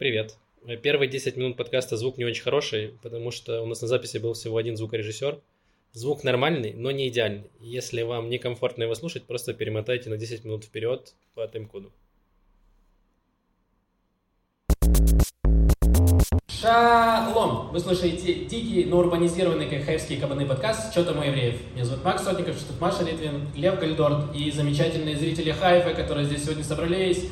Привет. Первые 10 минут подкаста звук не очень хороший, потому что у нас на записи был всего один звукорежиссер. Звук нормальный, но не идеальный. Если вам некомфортно его слушать, просто перемотайте на 10 минут вперед по тайм-коду. Шалом! Вы слушаете дикий, но урбанизированный кайхаевский кабаны подкаст «Что там у евреев?». Меня зовут Макс Сотников, что тут Маша Литвин, Лев Гальдорт и замечательные зрители Хайфа, которые здесь сегодня собрались.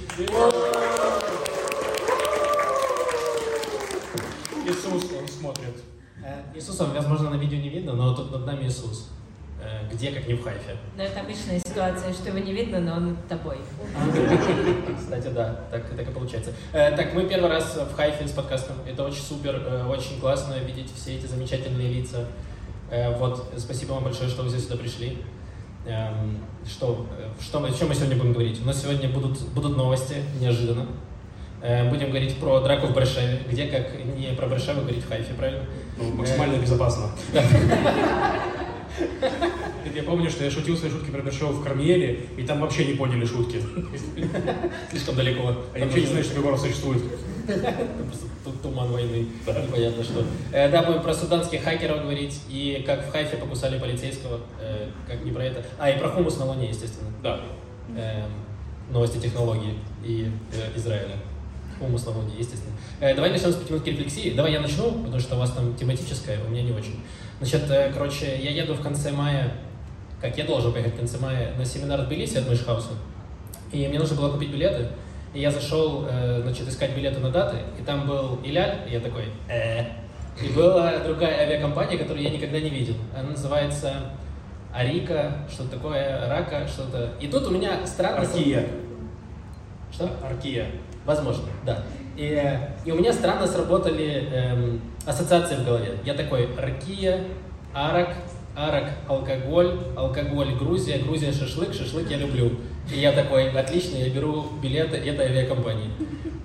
Иисус, он смотрит. Э, Иисуса, возможно, на видео не видно, но тут над нами Иисус. Э, Где, как не в Хайфе. Но это обычная ситуация, что его не видно, но он над тобой. Кстати, да, так, так и получается. Э, так, мы первый раз в Хайфе с подкастом. Это очень супер, очень классно видеть все эти замечательные лица. Вот, спасибо вам большое, что вы здесь сюда пришли. Эм, Что, что мы, о чем мы сегодня будем говорить? У нас сегодня будут, будут новости, неожиданно. Э, Будем говорить про драку в Баршеве, где, как не про Баршеву говорить в Хайфе, правильно? Ну, максимально безопасно. Я помню, что я шутил свои шутки про Бершева в Кармеле, и там вообще не поняли шутки. Слишком далеко. Они вообще не знают, что город существует. Тут туман войны, непонятно что. Э, Да, будем про суданских хакеров говорить, и как в Хайфе покусали полицейского, э, как не про это. А, и про хумус на Луне, естественно. Да. Эм, Новости технологий и Израиля. Луне, естественно. Э, Давай начнем с пятиминутки рефлексии. Давай я начну, потому что у вас там тематическое, у меня не очень. Значит, э, короче, я еду в конце мая, как я должен поехать в конце мая, на семинар в Тбилиси от Мышхауса. И мне нужно было купить билеты. И я зашел, э, значит, искать билеты на даты, и там был Иляль, и я такой, э И была другая авиакомпания, которую я никогда не видел. Она называется Арика, что-то такое, Рака, что-то. И тут у меня странно... Аркия. Что? Аркия. Возможно, да. И, и у меня странно сработали эм, ассоциации в голове. Я такой, ракия, арак, арак, алкоголь, алкоголь, Грузия, Грузия, шашлык, шашлык я люблю. И я такой, отлично, я беру билеты этой авиакомпании.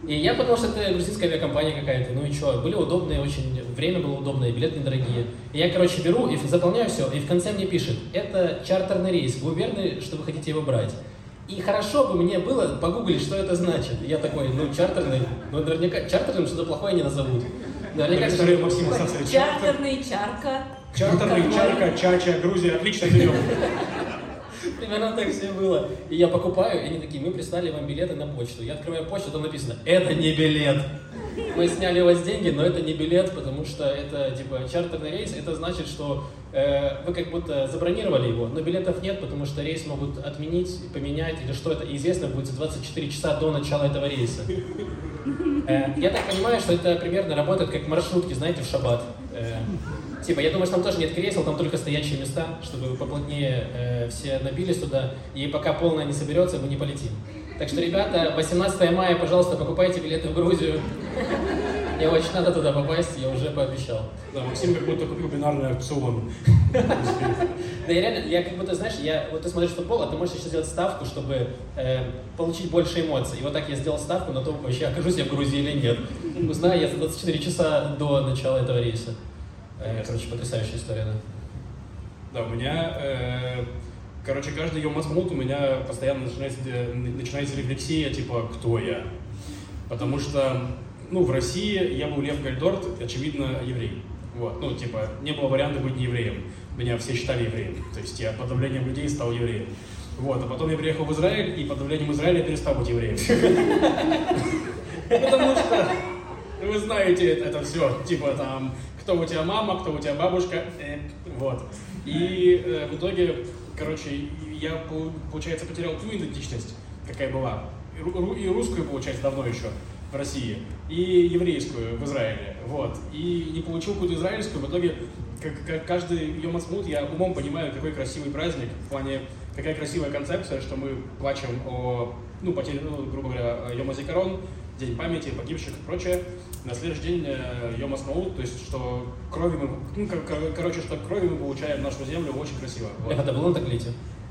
И я подумал, что это грузинская авиакомпания какая-то. Ну и что, были удобные очень, время было удобное, билеты недорогие. И я, короче, беру и заполняю все, и в конце мне пишет, это чартерный рейс, вы уверены, что вы хотите его брать? И хорошо бы мне было погуглить, что это значит. Я такой, ну, чартерный, ну, наверняка, чартерным что-то плохое не назовут. Наверняка, История Максима Сасовича. Чартерный, чарка. Чартерный, чарка, чача, Грузия. Отлично берем. Примерно так все было. И я покупаю, и они такие, мы прислали вам билеты на почту. Я открываю почту, там написано, это не билет. Мы сняли у вас деньги, но это не билет, потому что это типа чартерный рейс. Это значит, что вы как будто забронировали его, но билетов нет, потому что рейс могут отменить, поменять или что это. Известно будет за 24 часа до начала этого рейса. Э, я так понимаю, что это примерно работает как маршрутки, знаете, в шаббат. Э, Типа, я думаю, что там тоже нет кресел, там только стоячие места, чтобы поплотнее э, все набились туда, и пока полная не соберется, мы не полетим. Так что, ребята, 18 мая, пожалуйста, покупайте билеты в Грузию. Мне очень надо туда попасть, я уже пообещал. Да, Максим как будто купил бинарный аукцион. Да, я реально, я как будто, знаешь, я, вот ты смотришь футбол, а ты можешь сейчас сделать ставку, чтобы э, получить больше эмоций. И вот так я сделал ставку на то, вообще окажусь я в Грузии или нет. Узнаю я за 24 часа до начала этого рейса. Э, короче, потрясающая история, да. Да, у меня, э, короче, каждый Йом Асмут у меня постоянно начинается, э, начинается рефлексия, типа, кто я? Потому что, ну, в России я был Лев Гальдорт, очевидно, еврей. Вот, ну, типа, не было варианта быть не евреем. Меня все считали евреем. То есть я под давлением людей стал евреем. Вот, а потом я приехал в Израиль, и под давлением Израиля я перестал быть евреем. Потому что вы знаете это все, типа там, кто у тебя мама, кто у тебя бабушка, э, вот. И э, в итоге, короче, я, пол- получается, потерял ту идентичность, какая была. И русскую, получается, давно еще в России, и еврейскую в Израиле, вот. И не получил какую-то израильскую, в итоге, как, как каждый Йом Асмут, я умом понимаю, какой красивый праздник, в плане, какая красивая концепция, что мы плачем о, ну, потере, ну, грубо говоря, Йом Азикарон, День памяти, погибших и прочее. На следующий день э, Йом Ацмаут, то есть, что крови мы, ну, кор- кор- короче, что крови мы получаем нашу землю очень красиво. Вот. Это было на Таглите?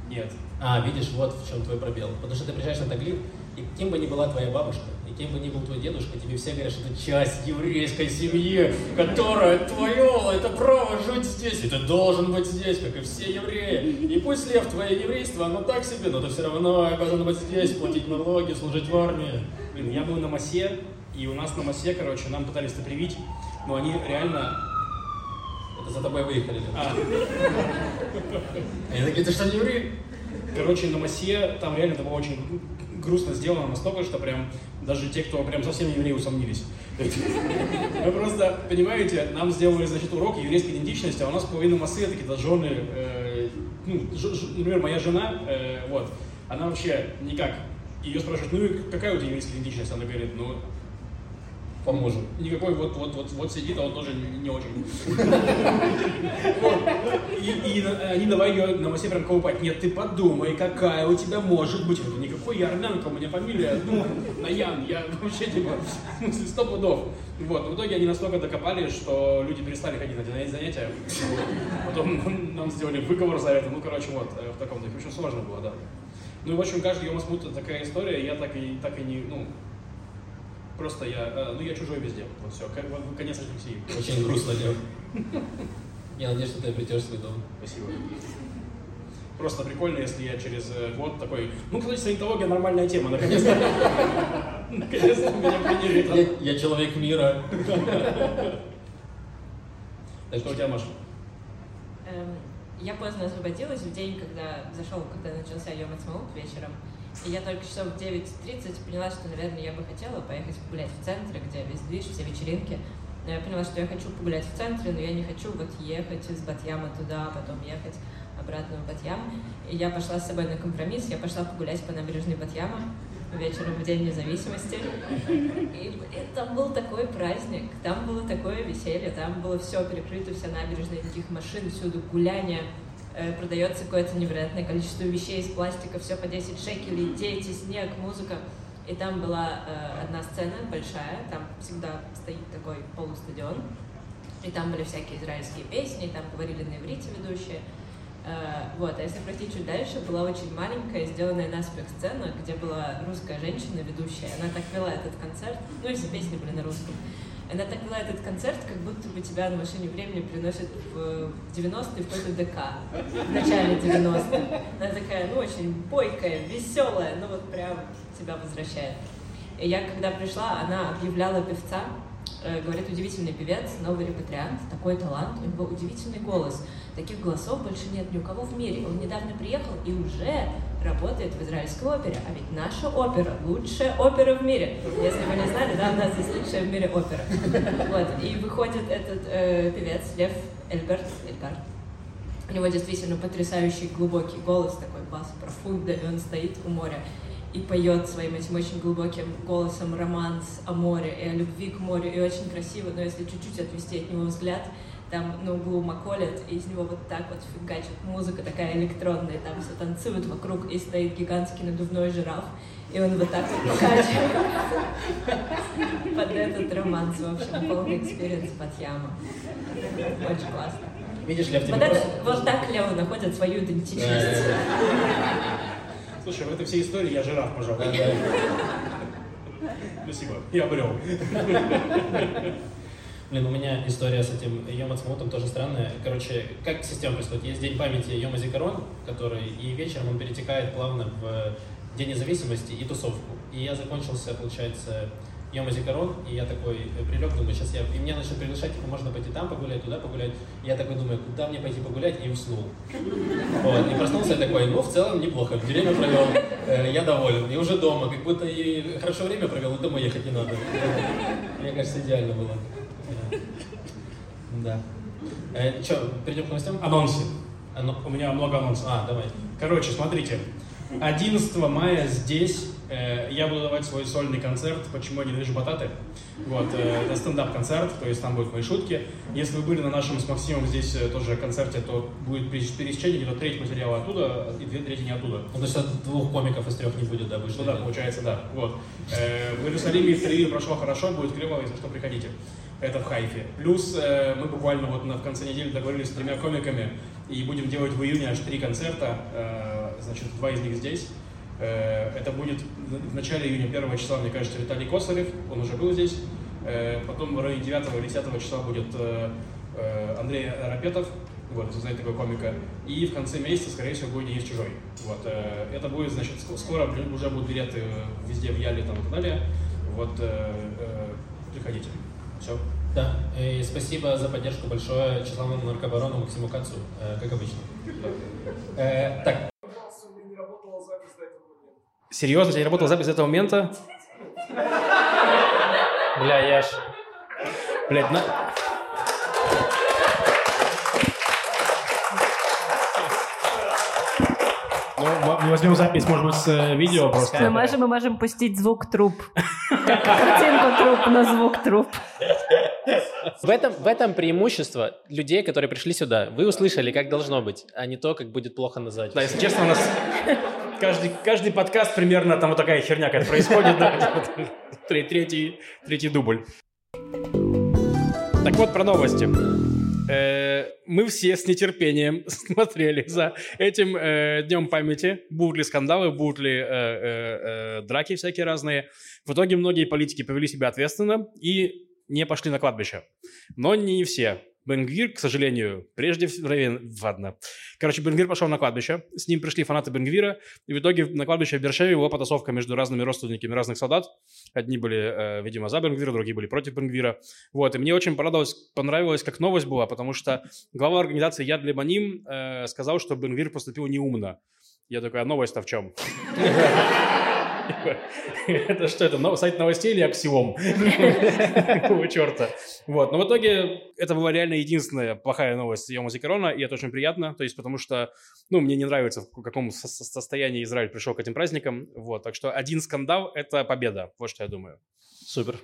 Нет. А, видишь, вот в чем твой пробел. Потому что ты приезжаешь на Таглит, и кем бы ни была твоя бабушка, и кем бы ни был твой дедушка, тебе все говорят, что это часть еврейской семьи, которая твое, это право жить здесь, и ты должен быть здесь, как и все евреи. И пусть, Лев, твое еврейство, оно так себе, но ты все равно обязан быть здесь, платить налоги, служить в армии. Блин, я был на Масе, И у нас на массе, короче, нам пытались это привить, но они реально... Это за тобой выехали. А, Они такие, ты что, не ври? короче, на массе там реально это было очень грустно сделано настолько, что прям даже те, кто прям совсем евреи, усомнились. Мы просто, понимаете, нам сделали, значит, урок еврейской идентичности, а у нас половина массы такие дожженные, э, ну, ж- ж- например, моя жена, э, вот, она вообще никак. Ее спрашивают, ну и какая у тебя еврейская идентичность? Она говорит, ну, По мужу. никакой, вот, вот, вот, вот сидит, а он тоже не, не очень. И, и они давай ее на массе прям колупать. Нет, ты подумай, какая у тебя может быть. Никакой я армянка, у меня фамилия, ну, Наян, я вообще типа, сто пудов. Вот, в итоге они настолько докопали, что люди перестали ходить на эти занятия. Потом нам, сделали выговор за это. Ну, короче, вот, э, в таком духе. Очень сложно было, да. Ну, в общем, каждый Йом Смут это такая история, я так и, так и не, ну, просто я, э, ну, я чужой везде. Вот все, конец рефлексии. Очень грустно, Лев. Я надеюсь, что ты обретешь свой дом. Спасибо. Просто прикольно, если я через э, год такой, ну, кстати, саентология нормальная тема, наконец-то. Наконец-то меня приняли. Я, человек мира. Так Что у тебя, Маша? Эм, Я поздно освободилась в день, когда зашел, когда начался Йом Ацмаут вечером. И я только часов в 9.30 поняла, что, наверное, я бы хотела поехать погулять в центре, где весь движ, все вечеринки. Но я поняла, что я хочу погулять в центре, но я не хочу вот ехать из Батьяма туда, потом ехать обратно в Батьям. И я пошла с собой на компромисс, я пошла погулять по набережной Батьяма вечером в День независимости. И, блин, там был такой праздник, там было такое веселье, там было все перекрыто, вся набережная, никаких машин, всюду гуляние. Э, Продается какое-то невероятное количество вещей из пластика, все по 10 шекелей, дети, снег, музыка. И там была э, одна сцена большая, там всегда стоит такой полустадион. И там были всякие израильские песни, там говорили на иврите ведущие. Э, Вот, а если пройти чуть дальше, была очень маленькая, сделанная наспех сцена, где была русская женщина, ведущая. Она так вела этот концерт, ну и все песни были на русском. Она так вела этот концерт, как будто бы тебя на машине времени приносят в 90-е в какой-то ДК, в начале 90-х. Она такая, ну, очень бойкая, веселая, ну вот прям тебя возвращает. И я, когда пришла, она объявляла певца, э, говорит, удивительный певец, новый репатриант, такой талант, у него удивительный голос. Таких голосов больше нет ни у кого в мире. Он недавно приехал и уже работает в израильской опере. А ведь наша опера – лучшая опера в мире. Если вы не знали, да, у нас здесь лучшая в мире опера. Вот. И выходит этот э, певец Лев Эльгард. Эльгард. У него действительно потрясающий глубокий голос, такой бас профунда, и он стоит у моря и поет своим этим очень глубоким голосом романс о море и о любви к морю, и очень красиво, но если чуть-чуть отвести от него взгляд, там на углу Маколет, и из него вот так вот фигачит музыка такая электронная, там все танцуют вокруг, и стоит гигантский надувной жираф, и он вот так вот покачивает под этот романс, в общем, полный experience Батьяма. Очень классно. Видишь, Лев, Вот, это, вот так Лео находит свою идентичность. Слушай, в этой всей истории я жираф, пожалуй. да. Спасибо, я обрел. Блин, у меня история с этим Йом Ацмаутом тоже странная. Короче, как система происходит? Есть День памяти Йом а-Зикарон, который и вечером он перетекает плавно в День независимости и тусовку. И я закончился, получается, Йома Зикарон, и я такой прилег, думаю, сейчас я... И меня начали приглашать, типа, можно пойти там погулять, туда погулять. Я такой думаю, куда мне пойти погулять, и уснул. Вот, и проснулся такой, ну, в целом неплохо, время провел, э, я доволен. И уже дома, как будто и хорошо время провел, и домой ехать не надо. Мне кажется, идеально было. Да. Э, Че, перейдем к новостям? Анонсы. У меня много анонсов. а, давай. Короче, смотрите. 11 мая здесь э, я буду давать свой сольный концерт «Почему я ненавижу бататы». Вот, э, это стендап-концерт, то есть там будут мои шутки. Если вы были на нашем с Максимом здесь э, тоже концерте, то будет перес- пересечение, где-то треть материала оттуда и две трети не оттуда. Ну, то есть от двух комиков из трех не будет, да, вышло? Ну да, получается, да. Вот. Э, в Иерусалиме интервью прошло хорошо, будет криво, если что, приходите. Это в Хайфе. Плюс э, мы буквально вот на, в конце недели договорились с тремя комиками и будем делать в июне аж три концерта. Э, значит, два из них здесь. Э, это будет в начале июня, 1 числа, мне кажется, Виталий Косарев, он уже был здесь. Э, потом в районе 9 или 10 числа будет э, э, Андрей Рапетов, вот, если знаете такого комика. И в конце месяца, скорее всего, будет Денис Чужой. Вот, э, это будет, значит, ск- скоро уже будут билеты везде в Яле там, и так далее. Вот э, э, приходите. Все. Да, и спасибо за поддержку большое числам наркобарону Максиму Кацу, э, как обычно. Э, так, Серьезно, у тебя не работала запись с этого момента? бля, я ж... Блять, на... Ну, мы возьмем запись, может быть, с э, видео просто. Мы можем, мы можем пустить звук труп. Картинку труп, но звук труп. В этом, в этом преимущество людей, которые пришли сюда. Вы услышали, как должно быть, а не то, как будет плохо на записи. Да, если честно, у нас каждый, каждый подкаст примерно там вот такая херня какая-то происходит. да, тре- Третий, третий дубль. Так вот, про новости. Э, Мы все с нетерпением смотрели за этим э, днем памяти. Будут ли скандалы, будут ли э, э, э, драки всякие разные. В итоге многие политики повели себя ответственно и не пошли на кладбище. Но не все. Бенгвир, к сожалению, прежде всего... Ладно. Короче, Бенгвир пошел на кладбище. С ним пришли фанаты Бенгвира. И в итоге на кладбище в Бершеве его потасовка между разными родственниками разных солдат. Одни были, э, видимо, за Бенгвира, другие были против Бенгвира. Вот. И мне очень понравилось, понравилось, как новость была, потому что глава организации Яд Лебаним э, сказал, что Бенгвир поступил неумно. Я такой, а новость-то в чем? Это что это, сайт новостей или аксиом? Какого черта? Вот, но в итоге это была реально единственная плохая новость Йома Зикарона, и это очень приятно, то есть потому что, ну, мне не нравится, в каком со- со- состоянии Израиль пришел к этим праздникам, вот, так что один скандал – это победа, вот что я думаю. Супер.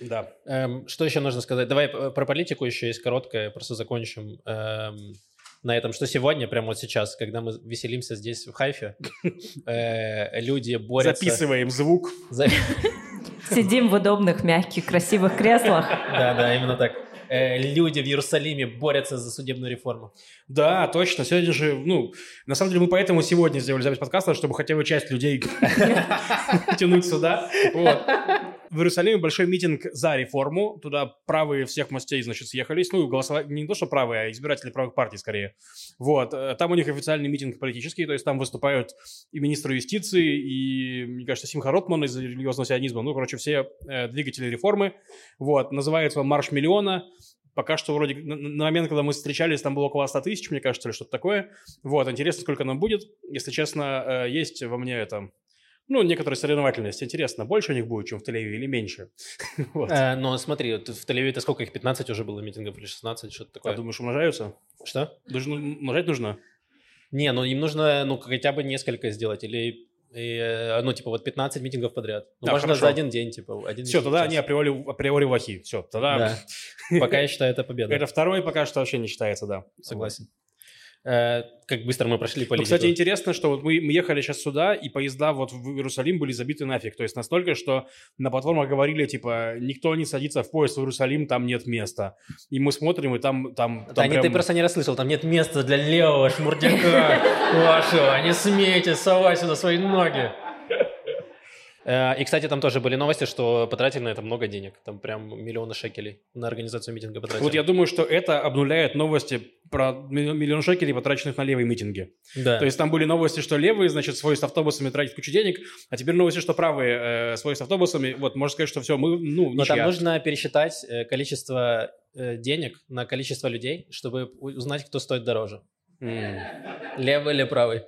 Да. Эм, что еще нужно сказать? Давай про политику еще есть короткое, просто закончим эм, на этом. Что сегодня, прямо вот сейчас, когда мы веселимся здесь, в Хайфе, э, люди борются... Записываем звук. Сидим в удобных, мягких, красивых креслах. Да, да, именно так. Э, Люди в Иерусалиме борются за судебную реформу. Да, точно. Сегодня же, ну, на самом деле мы поэтому сегодня сделали запись подкаста, чтобы хотя бы часть людей тянуть сюда. Вот. В Иерусалиме большой митинг за реформу. Туда правые всех мастей, значит, съехались. Ну, голосовали не то, что правые, а избиратели правых партий скорее. Вот. Э, Там у них официальный митинг политический, то есть там выступают и министр юстиции, и, мне кажется, Симха Ротман из религиозного сионизма. Ну, короче, все э, двигатели реформы. Вот. Называется «Марш миллиона». Пока что вроде на, на момент, когда мы встречались, там было около 100 тысяч, мне кажется, или что-то такое. Вот, интересно, сколько нам будет. Если честно, э, есть во мне это, ну, некоторая соревновательность. Интересно, больше у них будет, чем в Тель-Авиве, или меньше? Вот. Э, Но смотри, вот в Тель-Авиве сколько их, 15 уже было митингов или 16, что-то А такое. думаешь, умножаются? Что? Даже ну, умножать нужно? Не, ну им нужно, ну, хотя бы несколько сделать, или, и, э, ну, типа, вот 15 митингов подряд. Ну, Да, можно хорошо. за один день, типа, один Все, тогда час. они априори, априори лохи. Все, тогда... Да. Пока я считаю, это победа. Это второй пока что вообще не считается, да. Согласен. Э, Как быстро мы прошли Ну, политику. кстати, интересно, что вот мы, мы ехали сейчас сюда, и поезда вот в Иерусалим были забиты нафиг. То есть настолько, что на платформах говорили, типа, никто не садится в поезд в Иерусалим, там нет места. И мы смотрим, и там... там, Да там не, прям- ты просто не расслышал, там нет места для левого шмурдяка вашего. Не смейте совать сюда свои ноги. Э, И, кстати, там тоже были новости, что потратили на это много денег. Там прям миллионы шекелей на организацию митинга потратили. Вот я думаю, что это обнуляет новости про миллион шекелей, потраченных на левые митинги. Да. То есть там были новости, что левые, значит, свой с автобусами тратят кучу денег, а теперь новости, что правые э, свой с автобусами. Вот, можно сказать, что все, мы, ну, Но там ничья. нужно пересчитать э, количество э, денег на количество людей, чтобы узнать, кто стоит дороже. Левый или правый?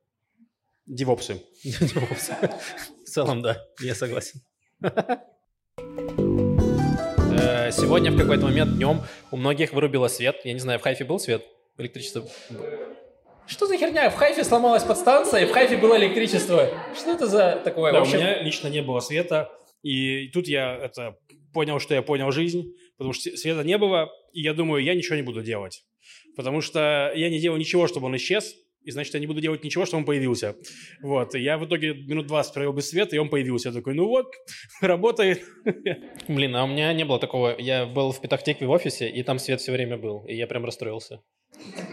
Девопсы. В целом, да, я согласен. Э, Сегодня в какой-то момент днем у многих вырубило свет. Я не знаю, в Хайфе был свет? Электричество? Что за херня? В Хайфе сломалась подстанция, и в Хайфе было электричество. Что это за такое? Да, общем, у меня лично не было света, и тут я это понял, что я понял жизнь, потому что света не было, и я думаю, я ничего не буду делать, потому что я не делаю ничего, чтобы он исчез, и значит, я не буду делать ничего, чтобы он появился. Вот, и я в итоге минут 20 провел без света, и он появился. Я такой, ну вот, работает. Блин, а у меня не было такого. Я был в Петахтекве в офисе, и там свет все время был, и я прям расстроился.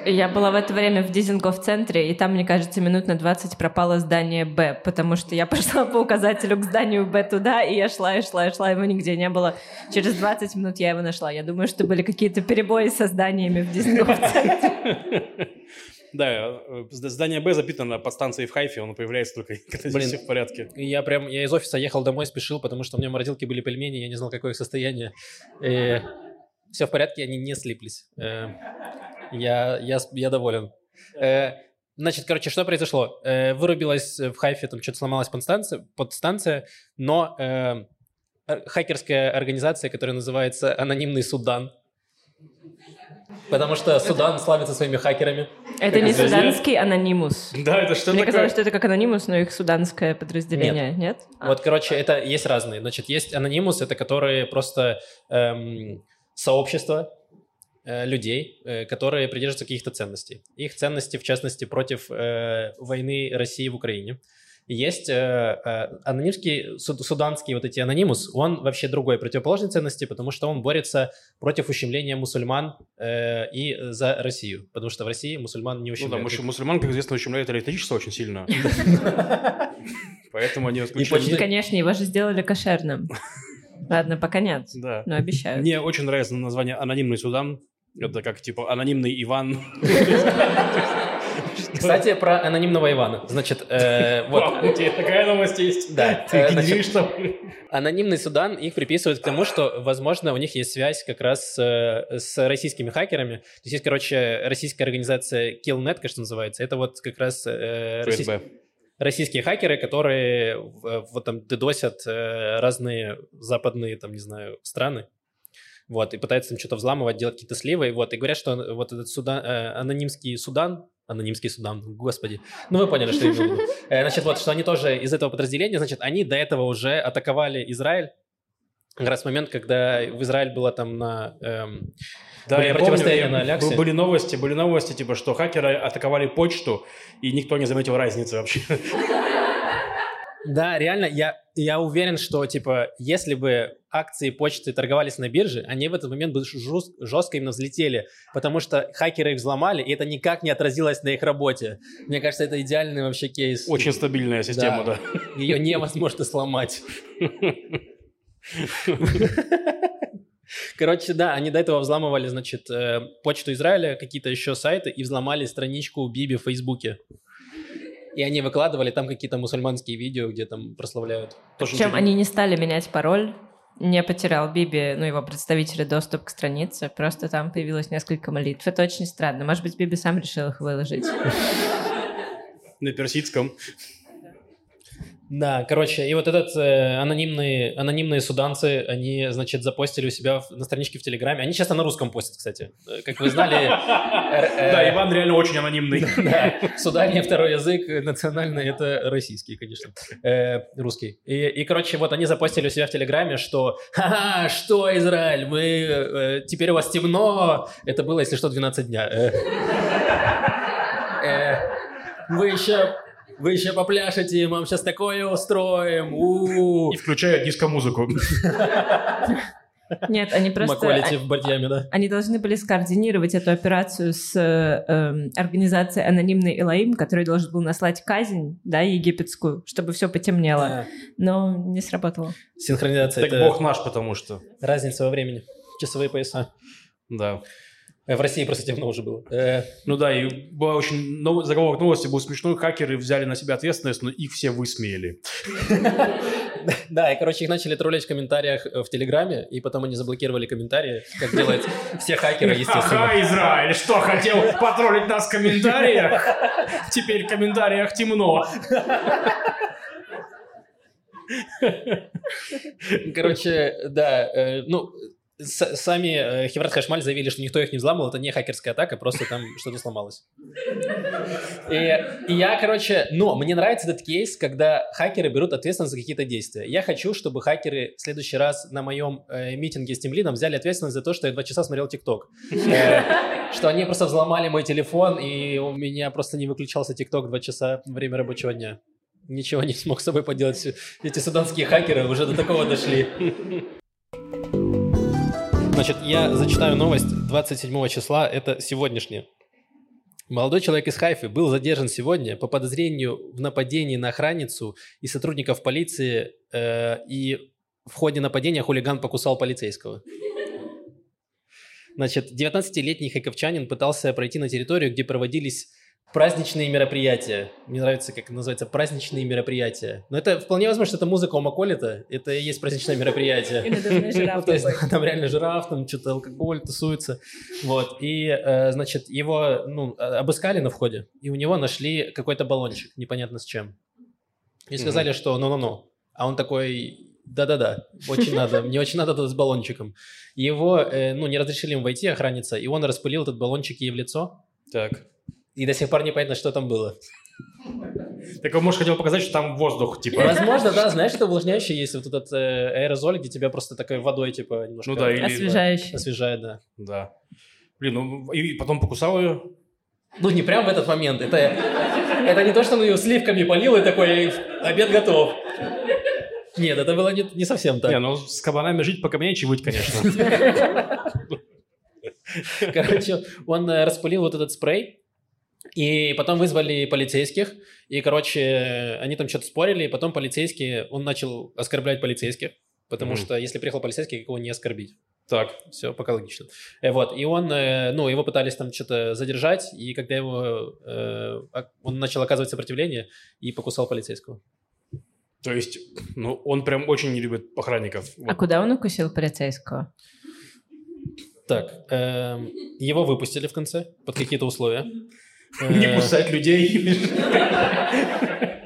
Я была в это время в Дизингоф-центре, и там, мне кажется, минут на 20 пропало здание Б, потому что я пошла по указателю к зданию Б туда, и я шла, и шла, и шла, его нигде не было. Через 20 минут я его нашла. Я думаю, что были какие-то перебои со зданиями в Дизингоф-центре. Да, э, здание Б запитано под станцией в Хайфе, он появляется только, когда Блин. здесь все в порядке. Я прям, я из офиса ехал домой, спешил, потому что у меня в морозилке были пельмени, я не знал, какое их состояние. все в порядке, они не слиплись. Э, я, я, я доволен. Э, значит, короче, что произошло? Э, вырубилась в Хайфе, там что-то сломалась подстанция, подстанция но э, хакерская организация, которая называется «Анонимный Судан», потому что Судан славится своими хакерами. Это не суданский анонимус. Да, это что Мне такое? казалось, что это как анонимус, но их суданское подразделение, нет? А. Вот, короче, это есть разные. Значит, есть анонимус, это которые просто эм, сообщество э, людей, э, которые придерживаются каких-то ценностей. Их ценности, в частности, против э, войны России в Украине. Есть э, э, анонимский, суд- суданский вот эти анонимус, он вообще другой, противоположной ценности, потому что он борется против ущемления мусульман э, и за Россию, потому что в России мусульман не Ну да, ущемляют. мусульман, как известно, ущемляют электричество очень сильно. Поэтому они отключили. Конечно, его же сделали кошерным. Ладно, пока нет, Да. но обещаю. Мне очень нравится название «Анонимный Судан». Это как, типа, анонимный Иван. Кстати, про анонимного Ивана. Значит, э, вот у тебя такая новость есть. Да, Ты э, значит, генеришь там. Анонимный Судан их приписывают к тому, что, возможно, у них есть связь как раз э, с российскими хакерами. То есть есть, короче, российская организация Killnet, кажется, называется. Это вот как раз ФСБ. российские хакеры, которые вот там дедосят разные западные, там, не знаю, страны. Вот, и пытаются там что-то взламывать, делать какие-то сливы. Вот, и говорят, что вот этот Судан, э, анонимский Судан, анонимский Судан, господи. Ну, вы поняли, что я имею в виду. Э, Значит, вот, что они тоже из этого подразделения, значит, они до этого уже атаковали Израиль. Как раз в момент, когда в Израиль было там на... эм, Да, Были я помню, на Аляксе. были новости, были новости, типа, что хакеры атаковали почту, и никто не заметил разницы вообще. Да, реально, я, я уверен, что, типа, если бы акции почты торговались на бирже, они в этот момент бы жест- жестко именно взлетели, потому что хакеры их взломали, и это никак не отразилось на их работе. Мне кажется, это идеальный вообще кейс. Очень стабильная система, да. Ее невозможно сломать. Короче, да, они до этого взламывали, значит, э, почту Израиля, какие-то еще сайты, и взломали страничку Биби в Фейсбуке. И они выкладывали там какие-то мусульманские видео, где там прославляют. Тоже Причем они не стали менять пароль, не потерял Биби, ну, его представители, доступ к странице, просто там появилось несколько молитв. Это очень странно. Может быть, Биби сам решил их выложить. На персидском. Да, короче, и вот этот э, анонимные, анонимные суданцы, они, значит, запостили у себя в- на страничке в Телеграме. Они часто на русском постят, кстати. Э, Как вы знали, э, Да, Иван реально очень анонимный. Да, в Судане второй язык э, национальный это российский, конечно, э, русский. И, короче, вот они запостили у себя в Телеграме, что «Ха-ха, что, Израиль, мы, э, теперь у вас темно». Это было, если что, 12 дня. Э, э, вы еще... Вы еще попляшете, мы вам сейчас такое устроим. У-у-у». И включают диско-музыку. Нет, они просто... Маколите в Бардьяме, да? Они должны были скоординировать эту операцию с э, организацией «Анонимный Элоим», который должен был наслать казнь, да, египетскую, чтобы все потемнело. Но не сработало. Синхронизация Так это бог наш, потому что. разница во времени. Часовые пояса. Да. Э, В России просто темно уже было. Э, Ну да, и была очень... нов- Заголовок новости был смешной. Хакеры взяли на себя ответственность, но их все высмеяли. Да, и, короче, их начали троллить в комментариях э, в Телеграме, и потом они заблокировали комментарии, как делают все хакеры, естественно. Ага, Израиль, что, хотел потроллить нас в комментариях? Теперь в комментариях темно. Короче, да, ну, сами э, Хеврат Хашмаль заявили, что никто их не взламывал, это не хакерская атака, просто там что-то сломалось. И, и я, короче, ну, мне нравится этот кейс, когда хакеры берут ответственность за какие-то действия. Я хочу, чтобы хакеры в следующий раз на моем э, митинге с Тимлином взяли ответственность за то, что я два часа смотрел ТикТок. Э, Что они просто взломали мой телефон, и у меня просто не выключался ТикТок два часа во время рабочего дня. Ничего не смог с собой поделать. Эти суданские хакеры уже до такого дошли. Значит, я зачитаю новость 27 числа, это сегодняшняя. Молодой человек из Хайфы был задержан сегодня по подозрению в нападении на охранницу и сотрудников полиции, э, и в ходе нападения хулиган покусал полицейского. Значит, 19-летний хайковчанин пытался пройти на территорию, где проводились праздничные мероприятия. Мне нравится, как называется, праздничные мероприятия. Но это вполне возможно, что это музыка у Маколита. Это и есть праздничное мероприятие. Или даже жираф То есть там реально жираф, там что-то алкоголь тусуется. Вот. И, э, значит, его ну, а- обыскали на входе, и у него нашли какой-то баллончик, непонятно с чем. И сказали, что ну-ну-ну. А он такой, да-да-да, очень надо, мне очень надо тут с баллончиком. Его, э, ну, не разрешили ему войти, охранница, и он распылил этот баллончик ей в лицо, Так. И до сих пор непонятно, что там было. Так он, может, хотел показать, что там воздух, типа. Возможно, да, знаешь, что увлажняющий есть вот этот э, аэрозоль, где тебя просто такой водой, типа, немножко... Ну да, или- Освежающий. Освежает, да. Да. Блин, ну и потом покусал ее. Ну, не прям в этот момент. Это, это не то, что он ее сливками полил и такой, обед готов. Нет, это было не, не совсем так. Не, ну с кабанами жить пока меньше быть, конечно. Короче, он э, распылил вот этот спрей, и потом вызвали полицейских, и, короче, они там что-то спорили, и потом полицейские, он начал оскорблять полицейских, потому Мгм. что если приехал полицейский, как его не оскорбить? Так. Все пока логично. Э, Вот, и он, э, ну, его пытались там что-то задержать, и когда его, э, он начал оказывать сопротивление и покусал полицейского. То есть, ну, он прям очень не любит охранников. А куда он укусил полицейского? Так, эм, его выпустили в конце под какие-то условия. Не Э, кусать людей.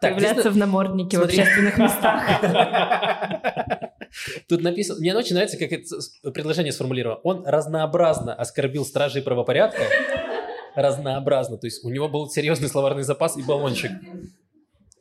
Так, Появляться в наморднике в общественных местах. Тут написано... Мне очень нравится, как это предложение сформулировано. Он разнообразно оскорбил стражей правопорядка. Разнообразно. То есть у него был серьезный словарный запас и баллончик.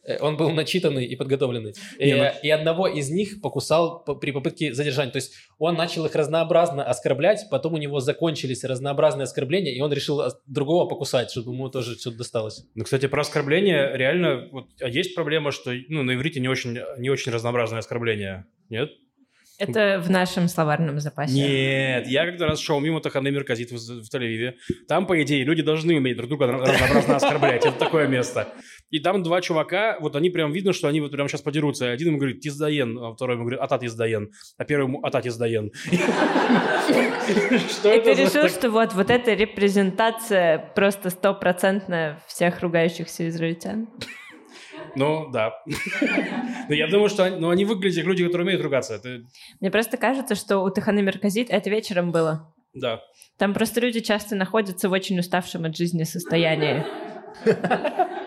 Э, Он был начитанный и подготовленный. Не, ну- Э, И одного из них покусал по- при попытке задержания. То есть он начал их разнообразно оскорблять, потом у него закончились разнообразные оскорбления, и он решил ос- другого покусать, чтобы ему тоже что-то досталось. Ну, кстати, про оскорбление реально вот, а есть проблема, что ну, на иврите не очень, не очень разнообразные оскорбления. Нет? Это в нашем словарном запасе. Нет, я когда раз шел мимо Таханы Мерказит в, в Тель-Авиве, там, по идее, люди должны уметь друг друга раз- разнообразно оскорблять. Это такое место. И там два чувака, вот они прям видно, что они вот прямо сейчас подерутся. Один ему говорит «Тиздаен», а второй ему говорит «Атат Издаен», а первый ему «Атат Издаен». И ты решил, что вот, вот эта репрезентация просто стопроцентная всех ругающихся израильтян? Ну, да. Но я думаю, что они, ну, они выглядят как люди, которые умеют ругаться. Это, Мне просто кажется, что у Таханы Мерказит это вечером было. да. Там просто люди часто находятся в очень уставшем от жизни состоянии.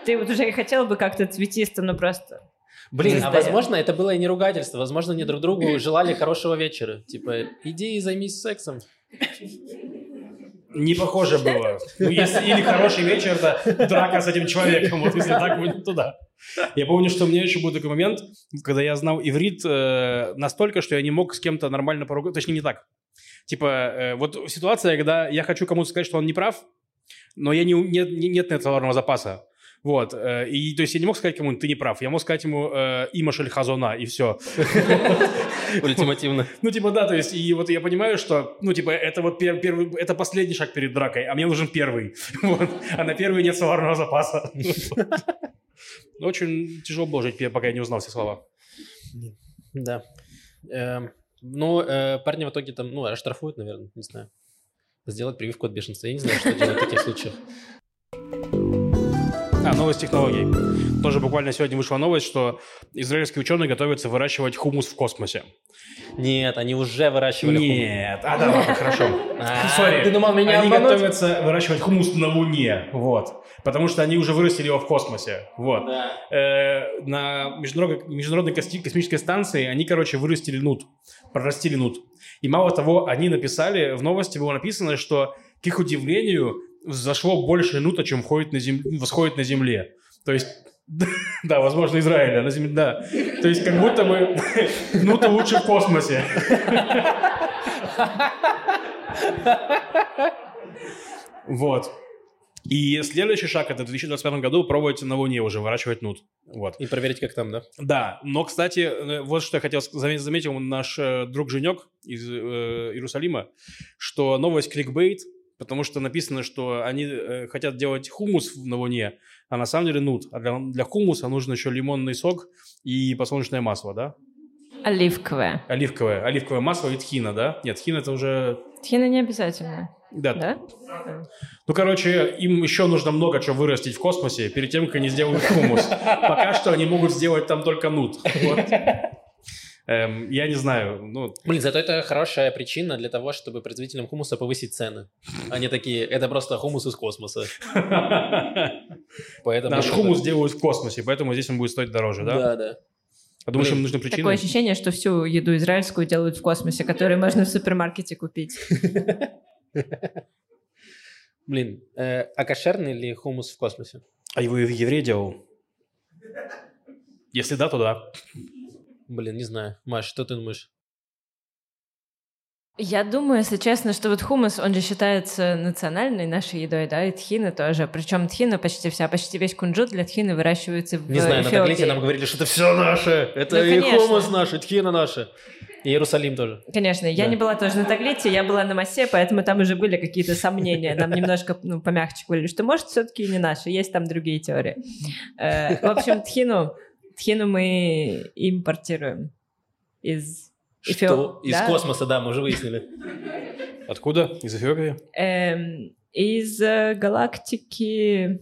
Ты вот уже хотел бы как-то цветисто, но просто... Блин, а возможно, это было и не ругательство. Возможно, они друг другу желали хорошего вечера. Типа, иди и займись сексом. Не похоже было. Ну, если или хороший вечер, это драка с этим человеком. Вот если так будет, то да. Я помню, что у меня еще был такой момент, когда я знал иврит э, настолько, что я не мог с кем-то нормально поругаться. Точнее, не так. Типа, э, вот ситуация, когда я хочу кому-то сказать, что он не прав, но я не, нет, не- нет это товарного запаса. Вот. э, И то есть я не мог сказать кому-нибудь, ты не прав. Я мог сказать ему э, има шель хазона, и все. Ультимативно. Ну, типа, да, то есть, и вот я понимаю, что, ну, типа, это вот пер- первый, это последний шаг перед дракой, а мне нужен первый. Вот. А на первый нет словарного запаса. Очень тяжело было жить, пока я не узнал все слова. Да. Эм, Ну, э, парня в итоге там, ну, оштрафуют, наверное, не знаю. Сделать прививку от бешенства. Я не знаю, что делать в таких случаях. А, новость технологий. Тоже буквально сегодня вышла новость, что израильские ученые готовятся выращивать хумус в космосе. Нет, они уже выращивали. Нет. А, да, ладно, хорошо. А, Сори. Ты думал меня Они обмануть? готовятся выращивать хумус на Луне. Вот. Потому что они уже вырастили его в космосе. Вот. Э, на международной, космической станции они, короче, вырастили нут, прорастили нут. И мало того, они написали, в новости было написано, что, к их удивлению, зашло больше нута, чем входит на зем... восходит на Земле. То есть, да, возможно, Израиля, на Земле, да. То есть, как будто бы нута лучше в космосе. Вот. И следующий шаг это в 2025 году пробовать на Луне уже выращивать нут. Вот. И проверить, как там, да? Да, но, кстати, э, вот что я хотел сказать, заметил наш э, друг Женек из э, Иерусалима, что новость кликбейт, потому что написано, что они э, хотят делать хумус на Луне, а на самом деле нут. А для, для хумуса нужно еще лимонный сок и подсолнечное масло, да? Оливковое. Оливковое. Оливковое масло и тхина, да? Нет, тхина это уже... Тхина не обязательно, Да, да? Ну, короче, им еще нужно много чего вырастить в космосе перед тем, как они сделают хумус. Пока что они могут сделать там только нут. Вот. Эм, я не знаю, ну... Блин, зато это хорошая причина для того, чтобы производителям хумуса повысить цены. Они такие, это просто хумус из космоса. Наш хумус делают в космосе, поэтому здесь он будет стоить дороже, да? Да, да. Что Блин, им нужны причины. Такое ощущение, что всю еду израильскую делают в космосе, которую можно в супермаркете купить. Блин, э, а кошерный ли хумус в космосе? А его и еврей делал? Если да, то да. Блин, не знаю. Маш, что ты думаешь? Я думаю, если честно, что вот хумус, он же считается национальной нашей едой, да, и тхина тоже. Причем тхина почти вся, почти весь кунжут для тхины выращивается в Не знаю, на Эфиопии. Таглите нам говорили, что это все наше. Это Ну, и конечно. хумус наш, и тхина наша. И Иерусалим тоже. Конечно, я Да. не была тоже на Таглите, я была на Массе, поэтому там уже были какие-то сомнения. Нам немножко ну, помягче говорили, что может все-таки не наши, есть там другие теории. Э, В общем, тхину, тхину мы импортируем из Что? Эфио- Из да? космоса, да, мы уже выяснили. Откуда? Из Эфиопии? Эм, из э, галактики...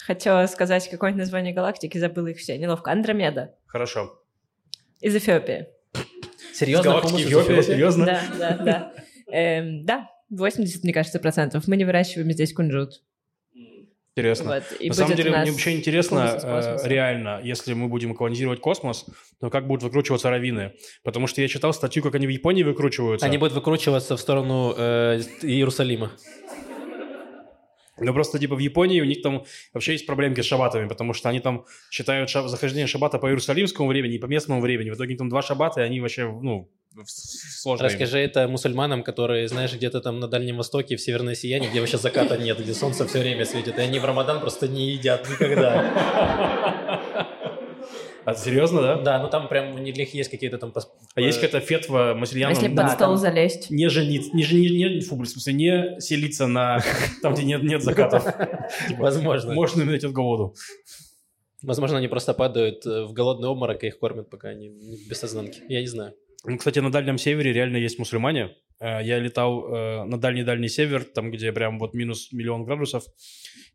Хотела сказать какое-нибудь название галактики, забыла их все, неловко. Андромеда. Хорошо. Из Эфиопии. Серьезно? Галактики из Эфиопии? Эфиопии? Серьезно? Да, да, да. Эм, Да, 80, мне кажется, процентов. Мы не выращиваем здесь кунжут. Интересно. Вот, и На самом деле, мне вообще интересно, э, реально, если мы будем колонизировать космос, то как будут выкручиваться раввины? Потому что я читал статью, как они в Японии выкручиваются. Они будут выкручиваться в сторону э, Иерусалима. Но просто, типа, в Японии у них там вообще есть проблемки с шабатами, потому что они там считают ша- захождение шабата по иерусалимскому времени и по местному времени. В итоге там два шабата, и они вообще, ну, в- с- сложно им. Расскажи это мусульманам, которые, знаешь, где-то там на Дальнем Востоке, в Северной Сиянии, где вообще заката нет, где солнце все время светит, и они в Рамадан просто не едят никогда. А серьезно, да? Да, ну там прям у них есть какие-то там... А есть какая-то фетва мусульманам Если под стол залезть. не жениться, не, жени- не, фу, в смысле, не селиться на там, где нет, нет закатов. Возможно. Можно умереть от голоду. Возможно, они просто падают э, в голодный обморок, и их кормят, пока они не- без сознанки. Я не знаю. Ну, кстати, на Дальнем Севере реально есть мусульмане. Э, Я летал э, на дальний-дальний север, там, где прям вот минус миллион градусов.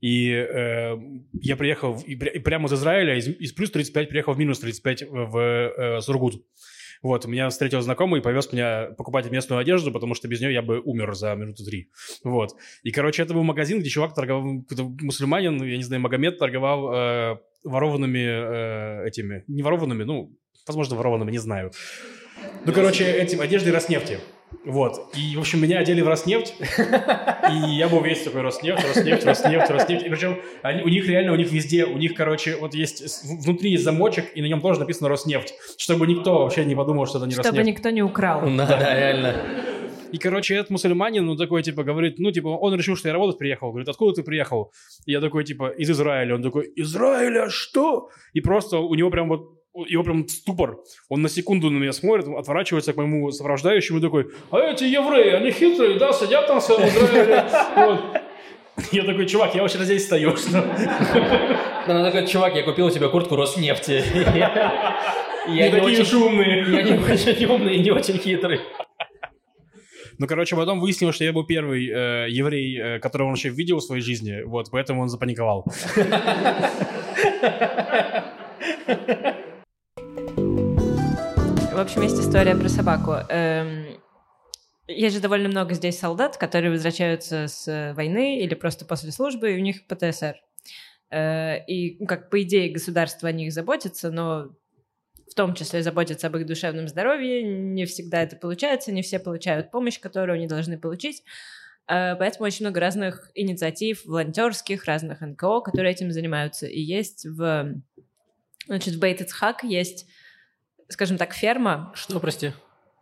И э, я приехал и, и прямо из Израиля, из, из плюс 35 приехал в минус 35 в, э, Сургут. Вот, меня встретил знакомый и повез меня покупать местную одежду, потому что без нее я бы умер за минуты три. Вот. И, короче, это был магазин, где чувак торговал, мусульманин, я не знаю, Магомед торговал э, ворованными э, этими, не ворованными, ну, возможно, ворованными, не знаю. Ну, короче, этим одеждой Роснефти. Вот. И, в общем, меня одели в Роснефть, и я был весь такой Роснефть, Роснефть, Роснефть, Роснефть. И причем они, у них реально, у них везде, у них, короче, вот есть, внутри есть замочек, и на нем тоже написано Роснефть, чтобы никто вообще не подумал, что это не Чтобы Роснефть. никто не украл. Да, да, реально. И, короче, этот мусульманин, ну, такой, типа, говорит, ну, типа, он решил, что я работать приехал. Говорит, откуда ты приехал? И я такой, типа, из Израиля. Он такой, Израиля, что? И просто у него прям вот, его прям ступор. Он на секунду на меня смотрит, отворачивается к моему сопровождающему и такой, а эти евреи, они хитрые, да, сидят там все в Израиле. Вот. Я такой, чувак, я вообще здесь стою. что?» Да, ну такой, чувак, я купил у тебя куртку Роснефти. Я Не такие очень... уж умные. Я не очень умный и не очень хитрый. Ну, короче, потом выяснилось, что я был первый э, еврей, э, которого он вообще видел в своей жизни, вот, поэтому он запаниковал. В общем, есть история про собаку. Эм, Есть же довольно много здесь солдат, которые возвращаются с э, войны или просто после службы, и у них ПТСР. Э, И, ну, как по идее, государство о них заботится, но в том числе заботится об их душевном здоровье. Не всегда это получается, не все получают помощь, которую они должны получить. Э, Поэтому очень много разных инициатив, волонтерских, разных НКО, которые этим занимаются. И есть в, значит, в Бейт-Ицхак есть, скажем так, ферма. Что, прости?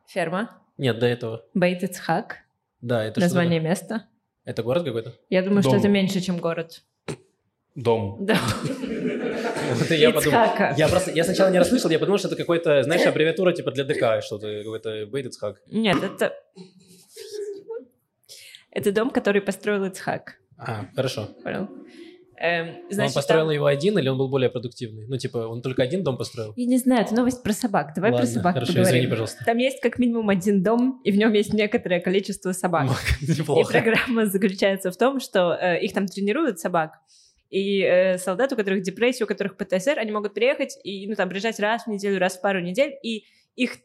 Ферма. Нет, до этого. Бейт-Ицхак. Да, это Название что? места. Это город какой-то? Я думаю, что Дом. это меньше, чем город. Дом. Да. Это я подумал. Я просто, я сначала не расслышал, я подумал, что это какой-то, знаешь, аббревиатура типа для ДК, что-то, какой-то Бейт Ицхак. Нет, это... Это дом, который построил Ицхак. А, хорошо. Понял? Эм, Но он значит, построил там- его один или он был более продуктивный? Ну, типа, он только один дом построил? Я не знаю, это новость про собак. Давай Ладно, про собак хорошо, поговорим. извини, пожалуйста. Там есть как минимум один дом, и в нем есть некоторое количество собак. И программа заключается в том, что э, их там тренируют собак. И э, солдаты, у которых депрессия, у которых ПТСР, они могут приехать и ну, там, приезжать раз в неделю, раз в пару недель, и их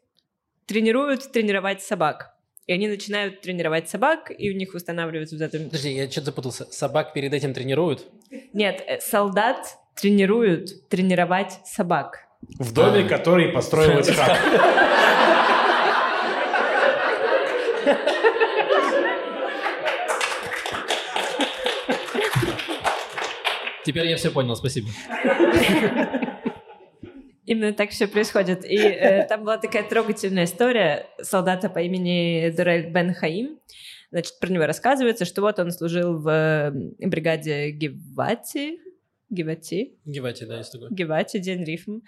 тренируют тренировать собак. И они начинают тренировать собак, и у них устанавливается вот это... Подожди, я что-то запутался. Собак перед этим тренируют? Нет, э, солдат тренируют тренировать собак. В доме, А. который построил Ицхак. Теперь я все понял, спасибо. Именно так все происходит. И э, там была такая трогательная история солдата по имени Дурель Бен Хаим. Значит, про него рассказывается, что вот он служил в бригаде Гевати. Гевати. Гевати, да, есть такой. Гевати, день рифм.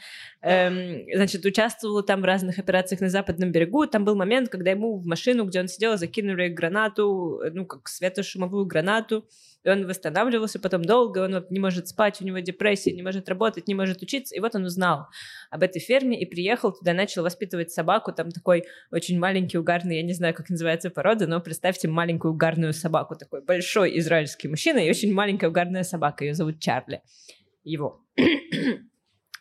Эм, значит, участвовал там в разных операциях на западном берегу. Там был момент, когда ему в машину, где он сидел, закинули гранату, э, ну, как светошумовую гранату. И он восстанавливался потом долго, он не может спать, у него депрессия, не может работать, не может учиться. И вот он узнал об этой ферме и приехал туда, начал воспитывать собаку. Там такой очень маленький, угарный, я не знаю, как называется порода, но представьте маленькую угарную собаку. Такой большой израильский мужчина и очень маленькая угарная собака. Ее зовут Чарли. Его.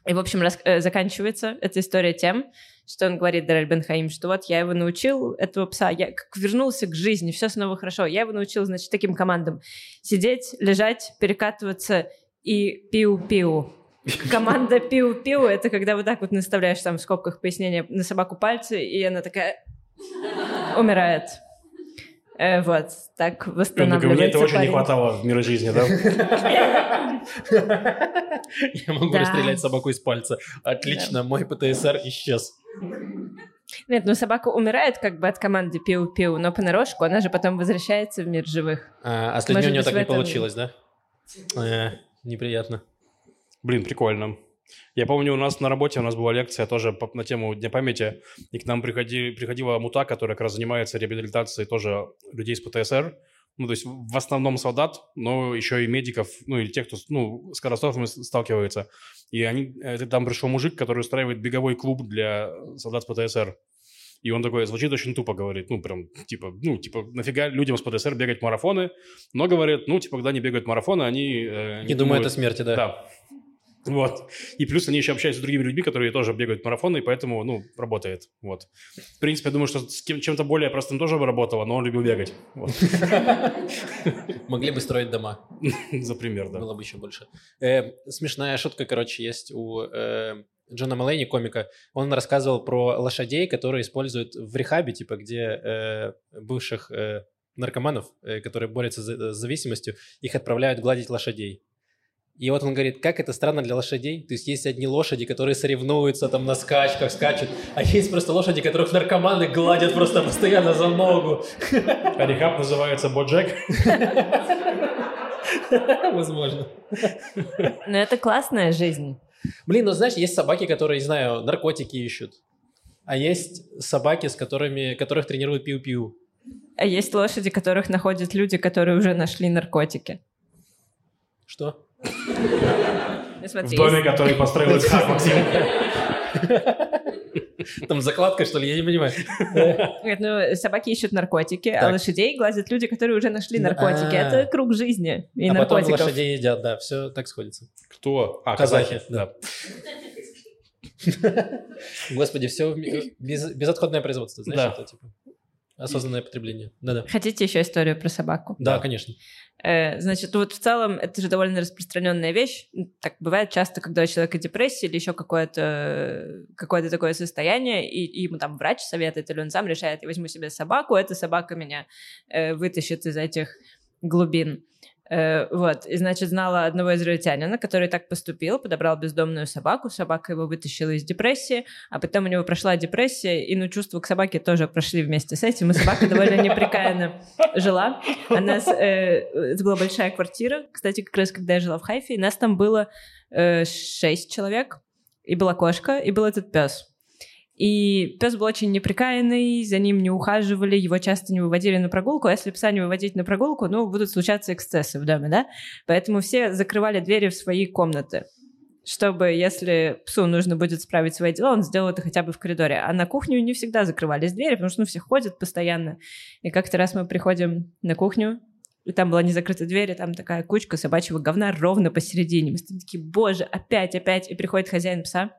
И, в общем, э, заканчивается эта история тем, что он говорит Дарель Бенхаим, что вот я его научил, этого пса, я как вернулся к жизни, все снова хорошо. Я его научил, значит, таким командам. Сидеть, лежать, перекатываться и пиу-пиу. Команда пиу-пиу — это когда вот так вот наставляешь там в скобках пояснения на собаку пальцы, и она такая умирает. Э, вот, так Мне восстанавливается это очень не хватало в мире жизни, да? Я могу расстрелять собаку из пальца. Отлично, мой ПТСР исчез. Нет, ну собака умирает как бы от команды пиу-пиу, но понарошку она же потом возвращается в мир живых. А, а с людьми Может у быть, так не этом- получилось, да? Э, неприятно. Блин, прикольно. Я помню, у нас на работе у нас была лекция тоже по- на тему Дня памяти, и к нам приходи, приходила мута, которая как раз занимается реабилитацией тоже людей с ПТСР. Ну, то есть в основном солдат, но еще и медиков, ну, или тех, кто ну, с катастрофами сталкивается. И они, там пришел мужик, который устраивает беговой клуб для солдат с ПТСР. И он такой, звучит очень тупо, говорит, ну, прям, типа, ну, типа, нафига людям с ПТСР бегать марафоны? Но, говорит, ну, типа, когда они бегают марафоны, они... э, Не думаю о смерти, да. да. Вот. И плюс они еще общаются с другими людьми, которые тоже бегают марафоны, и поэтому, ну, работает. Вот. В принципе, я думаю, что с кем- чем-то более простым тоже бы работало, но он любил бегать. Могли бы строить дома. За пример, да. Было бы еще больше. Э, смешная шутка, короче, есть у э, Джона Малейни, комика. Он рассказывал про лошадей, которые используют в рехабе, типа, где э, бывших э, наркоманов, э, которые борются с зависимостью, их отправляют гладить лошадей. И вот он говорит, как это странно для лошадей. То есть есть одни лошади, которые соревнуются там на скачках, скачут, а есть просто лошади, которых наркоманы гладят просто постоянно за ногу. А рехаб называется Боджек. Возможно. Но это классная жизнь. Блин, ну знаешь, есть собаки, которые, не знаю, наркотики ищут. А есть собаки, с которыми, которых тренируют пиу-пиу. А есть лошади, которых находят люди, которые уже нашли наркотики. Что? В доме, который построил Ицхак Максим. Там закладка, что ли? Я не понимаю. Нет, ну, собаки ищут наркотики, а Так. лошадей гладят люди, которые уже нашли наркотики. а. Это круг жизни и а потом наркотиков. лошадей едят, да, все так сходится. Кто? А, Казахи, казахи. Да. Господи, все без, безотходное производство, знаешь, Да. это типа осознанное потребление. Да-да. Хотите еще историю про собаку? Да, конечно. Э, Значит, вот в целом это же довольно распространенная вещь. Ну, Так бывает часто, когда у человека депрессия или еще какое-то какое такое состояние, и, и ему там врач советует, или он сам решает, я возьму себе собаку, эта собака меня э, вытащит из этих глубин. Э, вот, и, значит, знала одного израильтянина, который так поступил, подобрал бездомную собаку, собака его вытащила из депрессии, а потом у него прошла депрессия, и, ну, чувства к собаке тоже прошли вместе с этим, и собака довольно неприкаянно жила. А нас, э, это была большая квартира, кстати, как раз когда я жила в Хайфе, и нас там было э, шесть человек, и была кошка, и был этот пес. И пес был очень неприкаянный, за ним не ухаживали, его часто не выводили на прогулку. А если пса не выводить на прогулку, ну, будут случаться эксцессы в доме, да? Поэтому все закрывали двери в свои комнаты чтобы, если псу нужно будет справить свои дела, он сделал это хотя бы в коридоре. А на кухню не всегда закрывались двери, потому что ну, все ходят постоянно. И как-то раз мы приходим на кухню, и там была не закрыта дверь, и там такая кучка собачьего говна ровно посередине. Мы такие, боже, опять, опять. И приходит хозяин пса,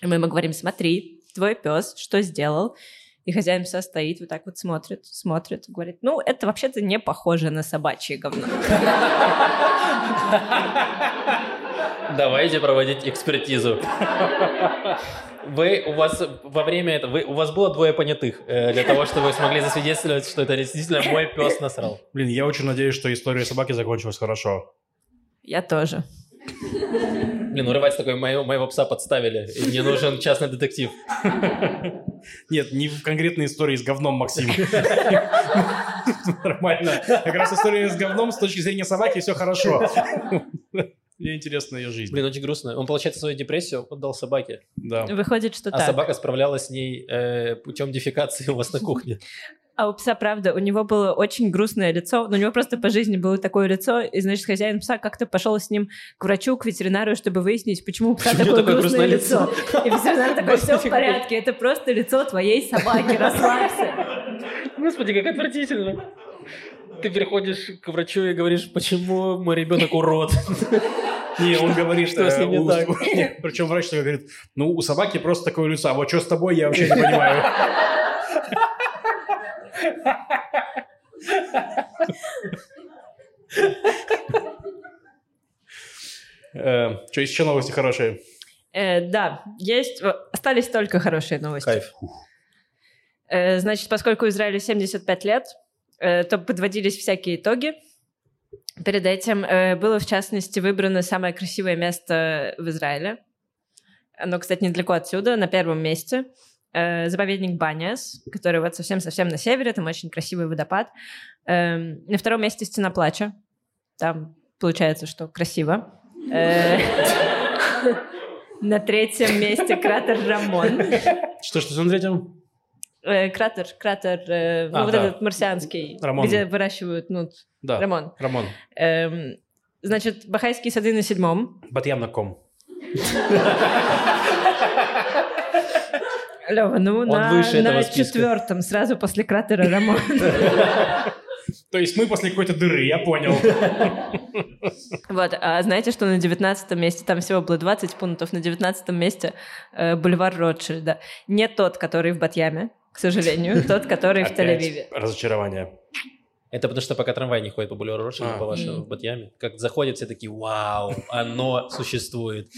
и мы ему говорим, смотри, твой пес что сделал? И хозяин пса стоит, вот так вот смотрит, смотрит, говорит, ну, это вообще-то не похоже на собачье говно. Давайте проводить экспертизу. Вы, у вас во время этого, вы, у вас было двое понятых э, для того, чтобы вы смогли засвидетельствовать, что это действительно мой пес насрал. Блин, я очень надеюсь, что история собаки закончилась хорошо. Я тоже. Блин, урывать такой, моего, моего пса подставили, и мне нужен частный детектив. Нет, не в конкретной истории с говном, Максим. Нормально. Как раз история с говном с точки зрения собаки все хорошо. Мне интересна ее жизнь. Блин, очень грустно. Он, получается, свою депрессию отдал собаке. Да. Выходит, что а так. собака справлялась с ней э, путем дефекации у вас на кухне. А у пса, правда, у него было очень грустное лицо, но у него просто по жизни было такое лицо, и, значит, хозяин пса как-то пошел с ним к врачу, к ветеринару, чтобы выяснить, почему у пса Почему такое, такое грустное грустное лицо. И ветеринар такой, все в порядке, это просто лицо твоей собаки, расслабься. Господи, как отвратительно. Ты приходишь к врачу и говоришь, почему мой ребенок урод. Не, он говорит, Что с ним не у- так? Причем врач такой говорит, ну, у собаки просто такое лицо, а вот что с тобой, я вообще не понимаю. Что, есть еще новости хорошие? Э, да, есть, э, остались только хорошие новости. Кайф. Э, Значит, поскольку Израилю 75 лет, э, то подводились всякие итоги. Перед этим э, было, в частности, выбрано самое красивое место в Израиле. Оно, кстати, недалеко отсюда, на первом месте. Э, Заповедник Баняс, который вот совсем-совсем на севере, там очень красивый водопад. Эм, На втором месте Стена Плача. Там получается, что красиво. Э, На третьем месте кратер Рамон. Что, что на третьем? Э, кратер, кратер, э, ну, А, вот да. этот марсианский, Рамон. где выращивают, ну, Да, Рамон. Рамон. Эм, значит, Бахайские сады на седьмом. Батьям на ком? Лева, ну, Он на, выше на четвертом, сразу после кратера Рамон. То есть мы после какой-то дыры, я понял. Вот, а знаете, что на девятнадцатом месте, там всего было 20 пунктов, на девятнадцатом месте э, бульвар Ротшильда. Не тот, который в Батьяме, к сожалению, тот, который в Тель-Авиве. разочарование. Это потому что пока трамвай не ходит по бульвару Ротшильда, А. по вашему, в Батьяме. Как заходят, все такие, вау, оно существует.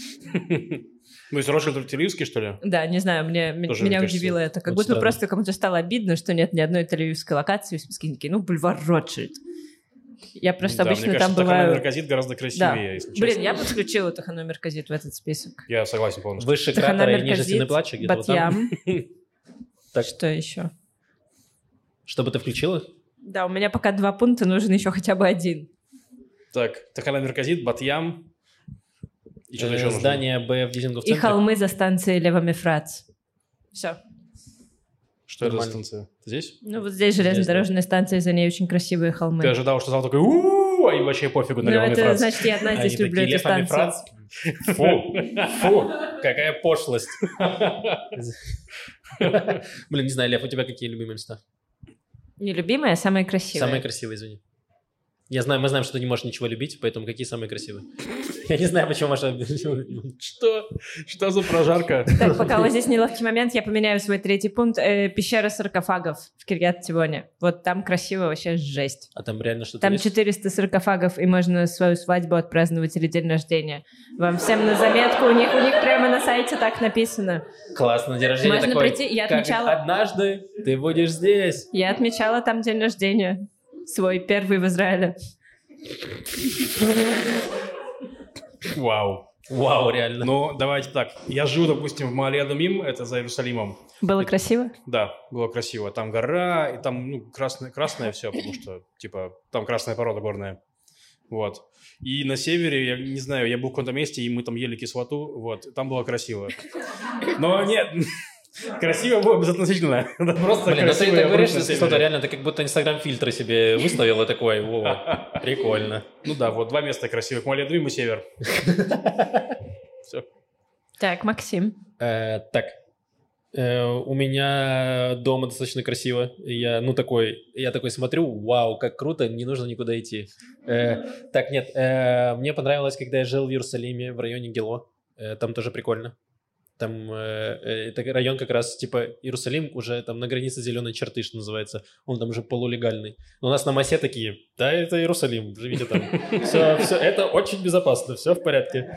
Ну, есть Ротшильд Тель-Авивский, что ли? Да, не знаю, мне, Тоже, меня кажется, удивило это. Как будто просто кому-то стало обидно, что нет ни одной тель-авивской локации в списке. Такие, ну, бульвар Ротшильд. Я просто Да, обычно мне там кажется, бываю... Таханамерказит гораздо красивее, если честно. Блин, я подключила Таханомерказит в этот список. Я согласен полностью. Выше кратера и ниже стены плача, где-то вот там. Батьям. Так. Что еще? Чтобы ты включила? Да, у меня пока два пункта, нужен еще хотя бы один. Так, Таханамерказит, Батьям. И что-то Э, еще. Здание Б в дизинговом И холмы за станцией Левомефрац. Все. Что это за станция? Здесь? Ну, вот здесь железнодорожная станция, за ней очень красивые холмы. Ты ожидал, что зал такой у а им вообще пофигу на Ну, это значит, я одна здесь Они люблю такие, эту «Лев станцию. Амифрац». Фу, фу, какая пошлость. Блин, не знаю, Лев, у тебя какие любимые места? Нелюбимая, а самая красивая. Самые красивые, извини. Я знаю, мы знаем, что ты не можешь ничего любить, поэтому какие самые красивые? Я не знаю, почему Маша... Что? Что за прожарка? Так, пока вот здесь неловкий момент, я поменяю свой третий пункт. Э, пещера саркофагов в Кирьят-Тивоне. Вот там красиво, вообще жесть. А там реально что-то Там есть? 400 саркофагов, и можно свою свадьбу отпраздновать или день рождения. Вам всем на заметку, у них, у них прямо на сайте так написано. Классно, день рождения Можно такой, прийти, я отмечала- однажды ты будешь здесь. Я отмечала там день рождения. Свой первый в Израиле. Вау. Вау, реально. Ну, давайте так. Я живу, допустим, в Маале-Адумим, это за Иерусалимом. Было красиво? Да, было красиво. Там гора, и там, ну, красное, красное все, потому что, типа, там красная порода горная. Вот. И на севере, я не знаю, я был в каком-то месте, и мы там ели кислоту, вот, там было красиво. Но нет, Красиво было безотносительно. Это просто Блин, ну ты красиво. так я говоришь, что-то реально, ты как будто инстаграм-фильтры себе выставил и такой, во, прикольно. Ну да, вот два места красивых. Маледрим и Север. Все. Так, Максим. Э, Так, Э, у меня дома достаточно красиво. Я, ну, такой, я такой смотрю, вау, как круто, не нужно никуда идти. Э, Так, нет, э, мне понравилось, когда я жил в Иерусалиме, в районе Гело. Э, Там тоже прикольно. Там э, э, это район как раз, типа, Иерусалим уже там на границе зеленой черты, что называется. Он там уже полулегальный. Но у нас на массе такие, да, это Иерусалим, живите там. Все, все, это очень безопасно, все в порядке.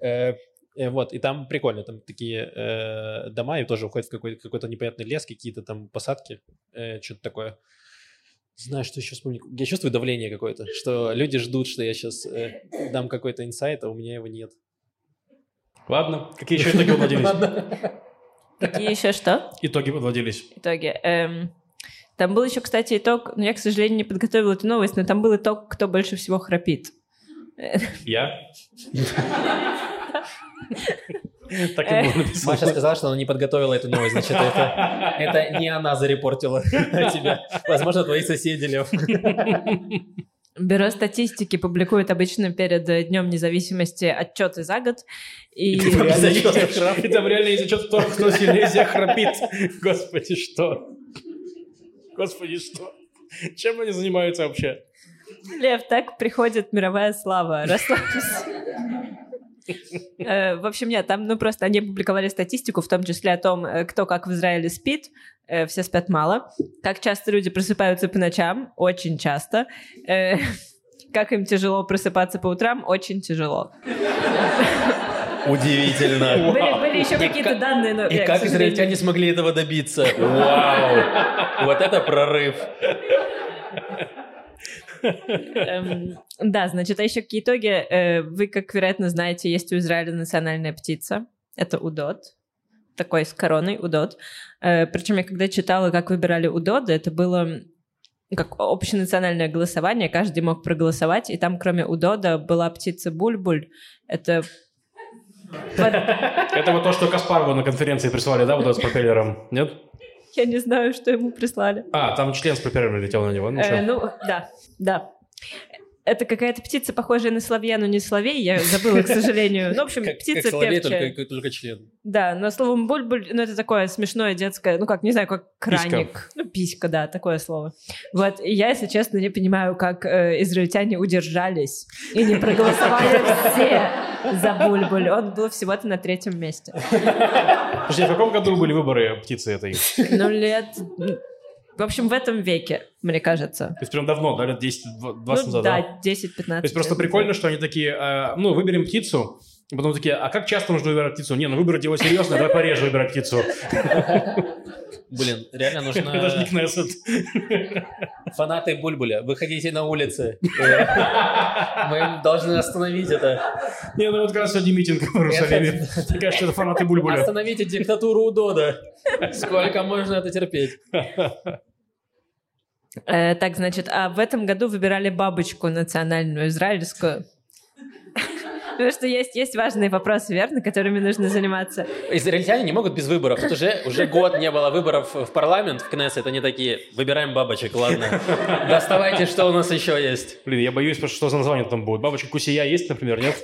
Э, Э, Вот, и там прикольно, там такие э, дома, и тоже уходят в какой- какой-то непонятный лес, какие-то там посадки, э, что-то такое. Знаю, что еще вспомнить. Я чувствую давление какое-то, что люди ждут, что я сейчас дам какой-то инсайт, а у меня его нет. Ладно, какие еще итоги подводились? Какие еще что? Итоги подводились. итоге. Эм, там был еще, кстати, итог, но я, к сожалению, не подготовила эту новость, но там был итог, кто больше всего храпит. Я? Так и было написано. Маша сказала, что она не подготовила эту новость, значит, это, это не она зарепортила тебя. Возможно, твои соседи, Лев. Бюро статистики публикует обычно перед э, Днем независимости отчеты за год. И И там реально есть храп, и там реально есть отчет, кто, кто сильнее всех храпит. Господи, что? Господи, что? Чем они занимаются вообще? Лев, так приходит мировая слава. Расслабься. Э, В общем, нет, там, ну, просто они опубликовали статистику, в том числе о том, э, кто как в Израиле спит. Э, Все спят мало. Как часто люди просыпаются по ночам? Очень часто. Как им тяжело просыпаться по утрам? Очень тяжело. Удивительно. Были, были еще какие-то как- данные, но... И я, как сожалению, израильтяне смогли этого добиться? Вау! Вот это прорыв. Эм, Да, значит, а еще какие итоги? Э, Вы, как вероятно знаете, есть у Израиля национальная птица. Это удод. Такой с короной удод. Причем я когда читала, как выбирали удоды, это было как общенациональное голосование, каждый мог проголосовать, и там кроме удода была птица бульбуль. Это Это вот то, что Каспарову на конференции прислали, да, вот с пропеллером? Нет? Я не знаю, что ему прислали. А, там член с пропеллером летел на него. Ну, Э, ну, да, да. Это какая-то птица, похожая на соловья, но не соловей. Я забыла, к сожалению. Ну, в общем, Как, птица как соловей, певчая. только, только член. Да, но словом бульбуль, ну, это такое смешное детское, ну, как, не знаю, как Писька. краник. Ну, писька, да, такое слово. Вот, и я, если честно, не понимаю, как э, израильтяне удержались и не проголосовали все за бульбуль. Он был всего-то на третьем месте. Подожди, в каком году были выборы птицы этой? То Ну, лет... В общем, в этом веке, мне кажется. есть прям давно, да, лет 10-20 Ну, назад, да? да, 10-15 То есть просто прикольно, что они такие, э, ну, выберем птицу, и потом такие, а как часто нужно выбирать птицу? Не, ну выбрать его серьезно, давай пореже выбирать птицу. Блин, реально не нужно... Кнессет. Фанаты Бульбуля, выходите на улицы. Мы должны остановить это. Не, ну вот как раз сегодня митинг в Иерусалиме. Мне кажется, это фанаты Бульбуля. Остановите диктатуру Удода. Сколько можно это терпеть? Э, так, значит, а в этом году выбирали бабочку национальную израильскую. Потому что есть, есть важные вопросы, верно, которыми нужно заниматься. Израильтяне не могут без выборов. Тут уже, уже год не было выборов в парламент, в Кнессет. Они такие, выбираем бабочек, ладно. Доставайте, что у нас еще есть. Блин, я боюсь, потому что что за название там будет. Бабочка Кусия есть, например, нет?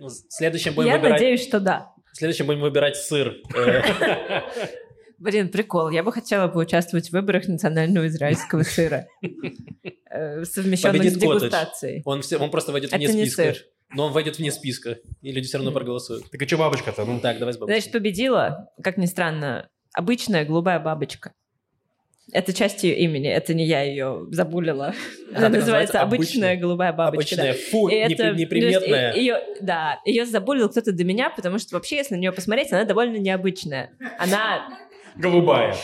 Ну, Следующим будем Я выбирать... надеюсь, что да. Следующим будем выбирать сыр. Блин, прикол. Я бы хотела поучаствовать в выборах национального израильского сыра, э, совмещенных с дегустацией. Он, все, он просто войдет Это вне не списка. Но он войдет вне списка. И люди все равно проголосуют. Так а что бабочка-то? Ну, Так, давай с бабочкой. Значит, победила, как ни странно, обычная голубая бабочка. Это часть ее имени, это не я ее забулила. Она так называется обычная обычная. голубая бабочка. да. Обычная, фу, И это, непри- неприметная. ее, да, ее забулил кто-то до меня, потому что вообще, если на нее посмотреть, она довольно необычная. Она, голубая.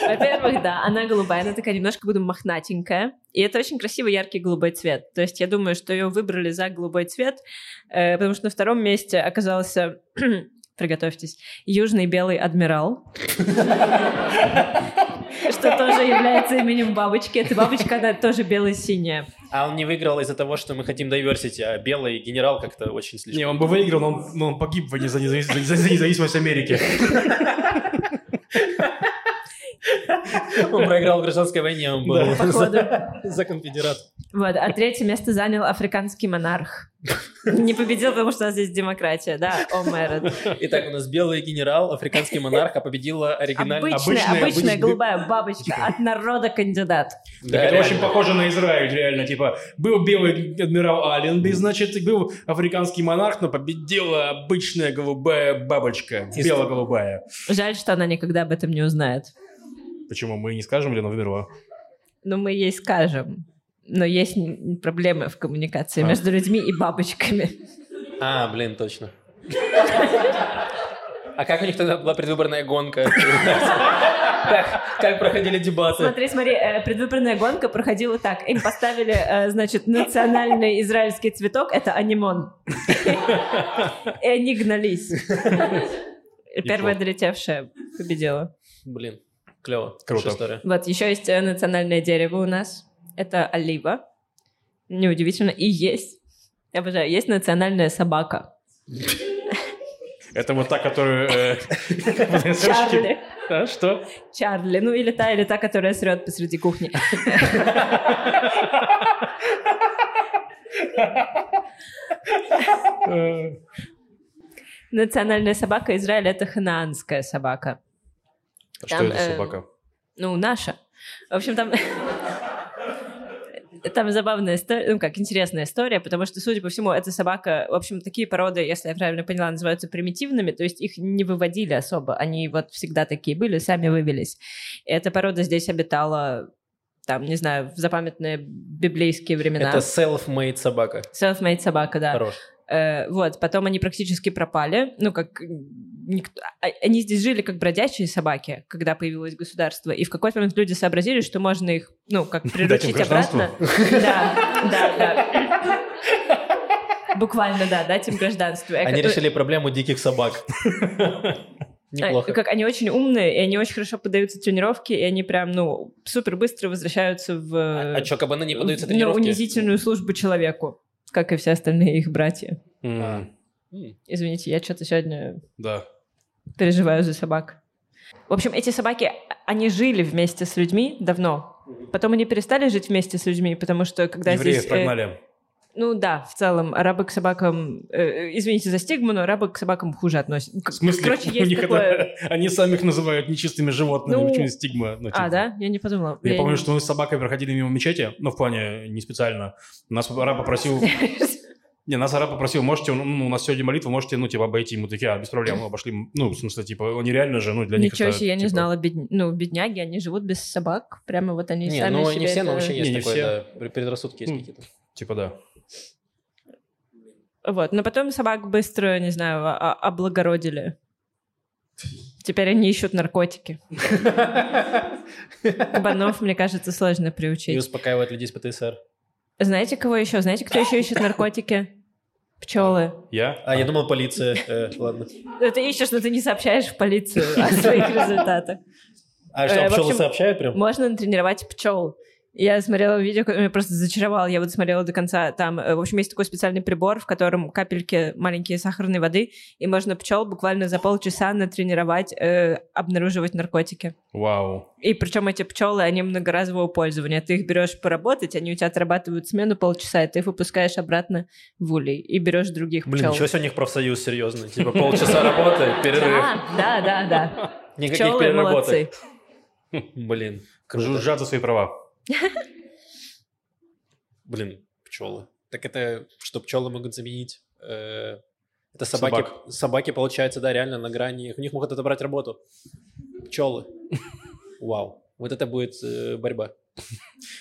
во-первых, да, она голубая, она такая немножко буду мохнатенькая, и это очень красивый яркий голубой цвет. То есть я думаю, что ее выбрали за голубой цвет, э, потому что на втором месте оказался, приготовьтесь, южный белый адмирал. что тоже является именем бабочки. Эта бабочка, она тоже бело-синяя. А он не выиграл из-за того, что мы хотим diversity, а белый генерал как-то очень слишком... Не, он бы выиграл, но он, но он погиб за независимость Америки. Он проиграл в гражданской войне, он был Да. За, конфедерат. Вот, а третье место занял африканский монарх. Не победил, потому что у нас здесь демократия, да, о мэрот. Итак, у нас белый генерал, африканский монарх, а победила оригинальная... Обычная, обычная- голубая бабочка от народа кандидат. Да, Так это реально. очень похоже на Израиль, реально. Типа, был белый адмирал Алленби, значит, и был африканский монарх, но победила обычная голубая бабочка. Бело-голубая. Жаль, что она никогда об этом не узнает. Почему? Мы не скажем, или она вымерла? Но мы ей скажем. Но есть проблемы в коммуникации А. между людьми и бабочками. А, блин, точно. А как у них тогда была предвыборная гонка? Как, как проходили дебаты? Смотри, смотри, э, предвыборная гонка проходила так. Им поставили, э, значит, национальный израильский цветок, это анимон. И они гнались. Первая долетевшая победила. Блин, клево. Круто. История. Вот, еще есть э, национальное дерево у нас. Это олива. Неудивительно. И есть, я обожаю, есть национальная собака. Это вот та, которую... э, Чарли. А, что? Чарли. Ну, или та, или та, которая срет посреди кухни. Национальная собака Израиля — это ханаанская собака. Что Там, это э, собака? Ну, наша. В общем, там... Там забавная история, ну как, интересная история, потому что, судя по всему, эта собака, в общем, такие породы, если я правильно поняла, называются примитивными, то есть их не выводили особо, они вот всегда такие были, сами вывелись. И эта порода здесь обитала, там, не знаю, в запамятные библейские времена. Это self-made собака. Self-made собака, да. Хорош. Э, вот, потом они практически пропали, ну, как никто... а- Они здесь жили как бродячие собаки, когда появилось государство, и в какой-то момент люди сообразили, что можно их, ну, как приручить обратно. Да, да, да. Буквально, да, дать им гражданство. Они решили проблему диких собак. э, Неплохо. Как они очень умные, и они очень хорошо поддаются тренировке, и они прям, ну, супер быстро возвращаются в... А а чё, кабаны не поддаются на тренировке? унизительную службу человеку, как и все остальные их братья. М. Извините, я что-то сегодня Да. Переживаю за собак. В общем, эти собаки, они жили вместе с людьми давно. Потом они перестали жить вместе с людьми, потому что когда Евреев здесь... э, прогнали. ну да, в целом, арабы к собакам... э, э, извините за стигму, но арабы к собакам хуже относятся. В смысле, Короче, у есть них такое... это... Они сами их называют нечистыми животными, Ну, почему стигма? Ну, А, типа. да? Я не подумала. Я помню, что мы с собакой проходили мимо мечети, ну, в плане не специально. Нас араб попросил... Не, нас араб попросил, можете, ну, у нас сегодня молитва, можете, ну, типа, обойти. Мы такие, а, без проблем, обошли. Ну, в смысле, типа, они реально же, ну, для них Ничего это, себе, я не типа, знала. бедня- Ну, бедняги, они живут без собак. Прямо вот они Не, сами ну себе не все, но вообще есть Не, не такое, все. да, пр- предрассудки есть Ну, какие-то. Типа, да. Вот, но потом собак быстро, не знаю, а- а- облагородили. Теперь они ищут наркотики. Кабанов, мне кажется, сложно И приучить. успокаивают людей с ПТСР. Знаете, кого еще? Знаете, кто еще ищет наркотики? Пчелы. Я? А, я думал, полиция. Э, ладно. Ну, Ты ищешь, но ты не сообщаешь в полицию о своих результатах. А что, Э, пчелы сообщают прям? Можно натренировать пчел. Я смотрела видео, которое меня просто зачаровало. Я вот смотрела до конца. Там, э, в общем, есть такой специальный прибор, в котором капельки маленькие сахарной воды, и можно пчел буквально за полчаса натренировать э, обнаруживать наркотики. Вау. И причем эти пчелы, они многоразового пользования. Ты их берешь поработать, они у тебя отрабатывают смену полчаса, и ты их выпускаешь обратно в улей и берешь других Блин, пчел. ничего себе у них профсоюз серьезный. Типа полчаса работы, перерыв. Да, да, да, да. Никаких переработок. Блин. Жужжат за свои права. Блин, пчелы. Так это что пчелы могут заменить? э, это собаки, Собак. собаки, получается, да, реально на грани. У них могут отобрать работу. Пчелы. Вау. Вот это будет э, борьба.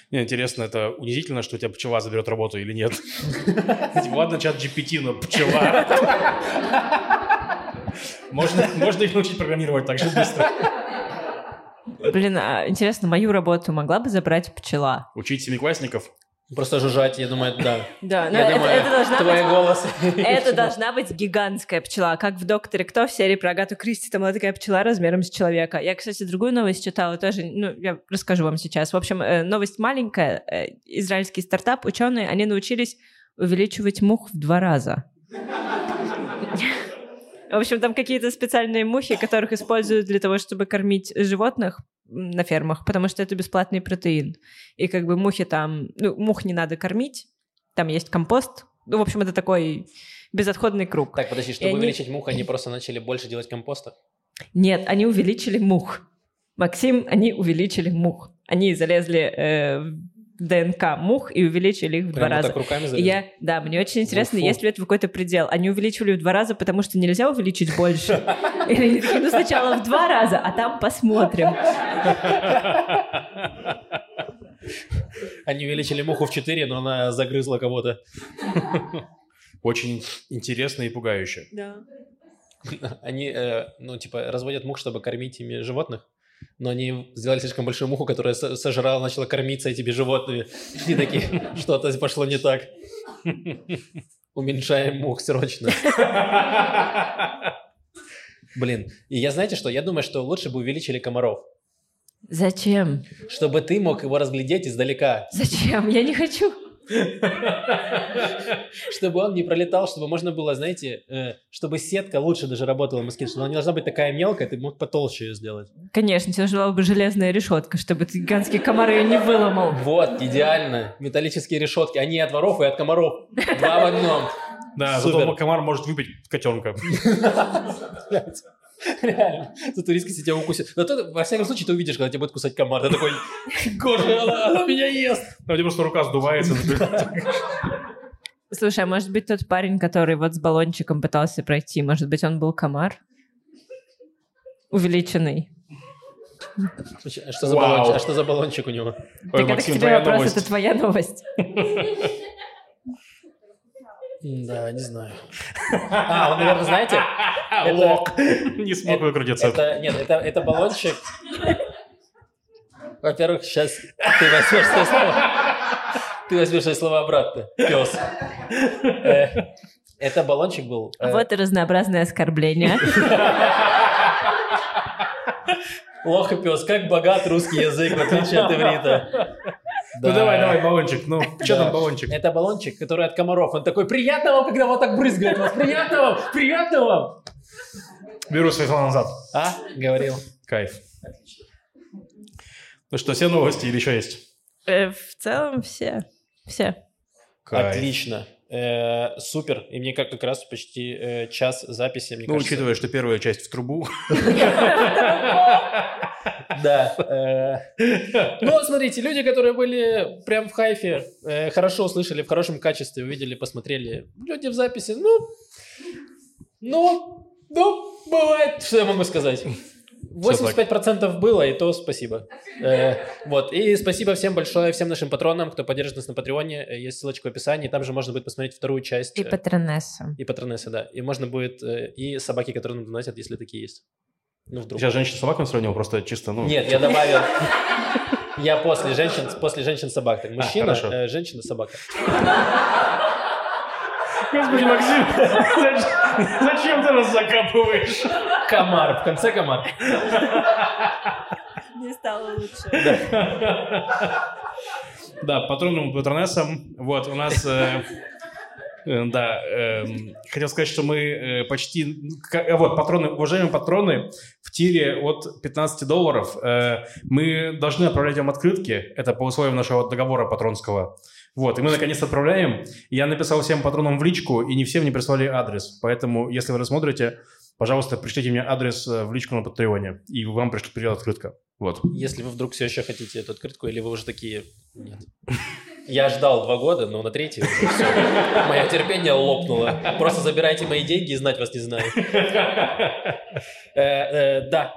Не, интересно, это унизительно, что у тебя пчела заберет работу или нет? Ладно, чат GPT, но пчела. Можно их научить программировать так же быстро. Блин, а интересно, мою работу могла бы забрать пчела? Учить семиклассников? Просто жужжать, я думаю, да. Да, но Я это, думаю, это должна твой быть... голос. Это должна быть гигантская пчела, как в «Докторе Кто» в серии про Агату Кристи, там была такая пчела размером с человека. Я, кстати, другую новость читала тоже, ну, я расскажу вам сейчас. В общем, э, новость маленькая. Э, Израильский стартап, ученые, они научились увеличивать мух в два раза. В общем, там какие-то специальные мухи, которых используют для того, чтобы кормить животных на фермах, потому что это бесплатный протеин. И как бы мухи там... Ну, мух не надо кормить, там есть компост. Ну, в общем, это такой безотходный круг. Так, подожди, чтобы они- увеличить мух, они просто начали больше делать компоста? Нет, они увеличили мух. Максим, они увеличили мух. Они залезли э, ДНК мух и увеличили их в два Прям вот раза. так руками И залезли? я, да, мне очень интересно, фу. есть ли это какой-то предел. Они увеличивали в два раза, потому что нельзя увеличить больше. Или ну сначала в два раза, а там посмотрим. Они увеличили муху в 4, но она загрызла кого-то. Очень интересно и пугающе. Да. Они, э, ну, типа, разводят мух, чтобы кормить ими животных, но они сделали слишком большую муху, которая со- сожрала, начала кормиться этими животными. И такие, что-то пошло не так. Уменьшаем мух срочно. Блин, и я знаете что? Я думаю, что лучше бы увеличили комаров, Зачем? чтобы ты мог его разглядеть издалека, Зачем? Я не хочу. Чтобы он не пролетал, чтобы можно было, знаете, э, чтобы сетка лучше даже работала москит, что она не должна быть такая мелкая, ты мог потолще ее сделать. Конечно, тебе нужна бы железная решетка, чтобы ты гигантский комар ее не выломал. Вот, идеально. Металлические решетки. Они и от воров, и от комаров. Два в одном. Да, зато комар может выпить котенка. Реально. Тут риски если тебя укусит. Но ты, во всяком случае, ты увидишь, когда тебя будет кусать комар. Ты такой, боже, она, она меня ест. Ну, у тебя просто рука сдувается. Слушай, а может быть тот парень, который вот с баллончиком пытался пройти, может быть он был комар? Увеличенный. А что за Вау. баллончик? А что за баллончик у него? Ой, так это к тебе вопрос, новость. это твоя новость. Да, не знаю. А, он, наверное, знаете? Лок. Не смог выкрутиться. Это, нет, это, это баллончик. Во-первых, сейчас ты возьмешь свои слова. Ты возьмешь свои слова обратно. Пес. Э, Это баллончик был. э, Вот и разнообразные оскорбления. Лох и пес, как богат русский язык, в отличие от иврита. Ну Да. давай, давай, баллончик. Ну, что Да. там баллончик? Это баллончик, который от комаров. Он такой, приятно вам, когда вот так брызгает вас. Приятно вам, приятно вам. Беру свои слова назад. А, говорил. Кайф. Ну что, все новости или еще есть? Э, В целом все. Все. Кайф. Отлично. Э, супер. И мне как, как раз почти э, час записи, мне Ну, кажется. учитывая, что первая часть в трубу. Да. э. Ну, смотрите, люди, которые были прям в хайфе, э, хорошо услышали, в хорошем качестве, увидели, посмотрели. Люди в записи, ну, ну, ну, бывает, что я могу сказать. 85% было, и то спасибо. Э, вот, и спасибо всем большое, всем нашим патронам, кто поддержит нас на Патреоне. Э, Есть ссылочка в описании, там же можно будет посмотреть вторую часть. И э, патронесса. и патронессы, да. И можно будет, э, и собаки, которые нам доносят, если такие есть. Ну, вдруг. Сейчас женщин с собаками сравнил, просто чисто, ну... Нет, я добавил. Я после женщин, после женщин собак. Так, мужчина, хорошо. э, женщина, собака. Господи, Максим, зачем ты нас закапываешь? Комар, в конце комар. Не стало лучше. Да, патронам патронессам. Вот, у нас... э, э, Да, эм, хотел сказать, что мы э, почти... э, Вот, патроны, уважаемые патроны, в тире от 15 долларов э, мы должны отправлять вам открытки. Это по условиям нашего договора патронского. Вот, и мы наконец отправляем. Я написал всем патронам в личку, и не всем не прислали адрес. Поэтому, если вы рассмотрите, пожалуйста, пришлите мне адрес э, в личку на Патреоне, и вам пришлет придет открытка. Вот. Если вы вдруг все еще хотите эту открытку, или вы уже такие... Нет. Я ждал два года, но на третий уже все. Мое терпение лопнуло. Просто забирайте мои деньги и знать вас не знаю. Э, э, Да.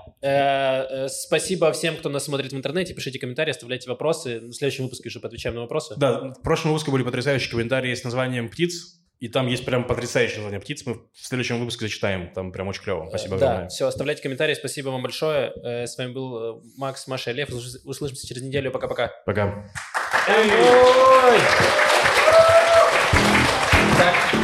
Спасибо всем, кто нас смотрит в интернете. Пишите комментарии, оставляйте вопросы. В следующем выпуске уже поотвечаем на вопросы. Да, в прошлом выпуске были потрясающие комментарии с названием птиц, и там есть прям потрясающее название птиц. Мы в следующем выпуске зачитаем. Там прям очень клево. Э, Спасибо да, огромное. все, оставляйте комментарии. Спасибо вам большое. Э, с вами был э, Макс, Маша и Лев. Услышимся через неделю. Пока-пока. Пока. -пока. Пока. Эй! Ой! Так.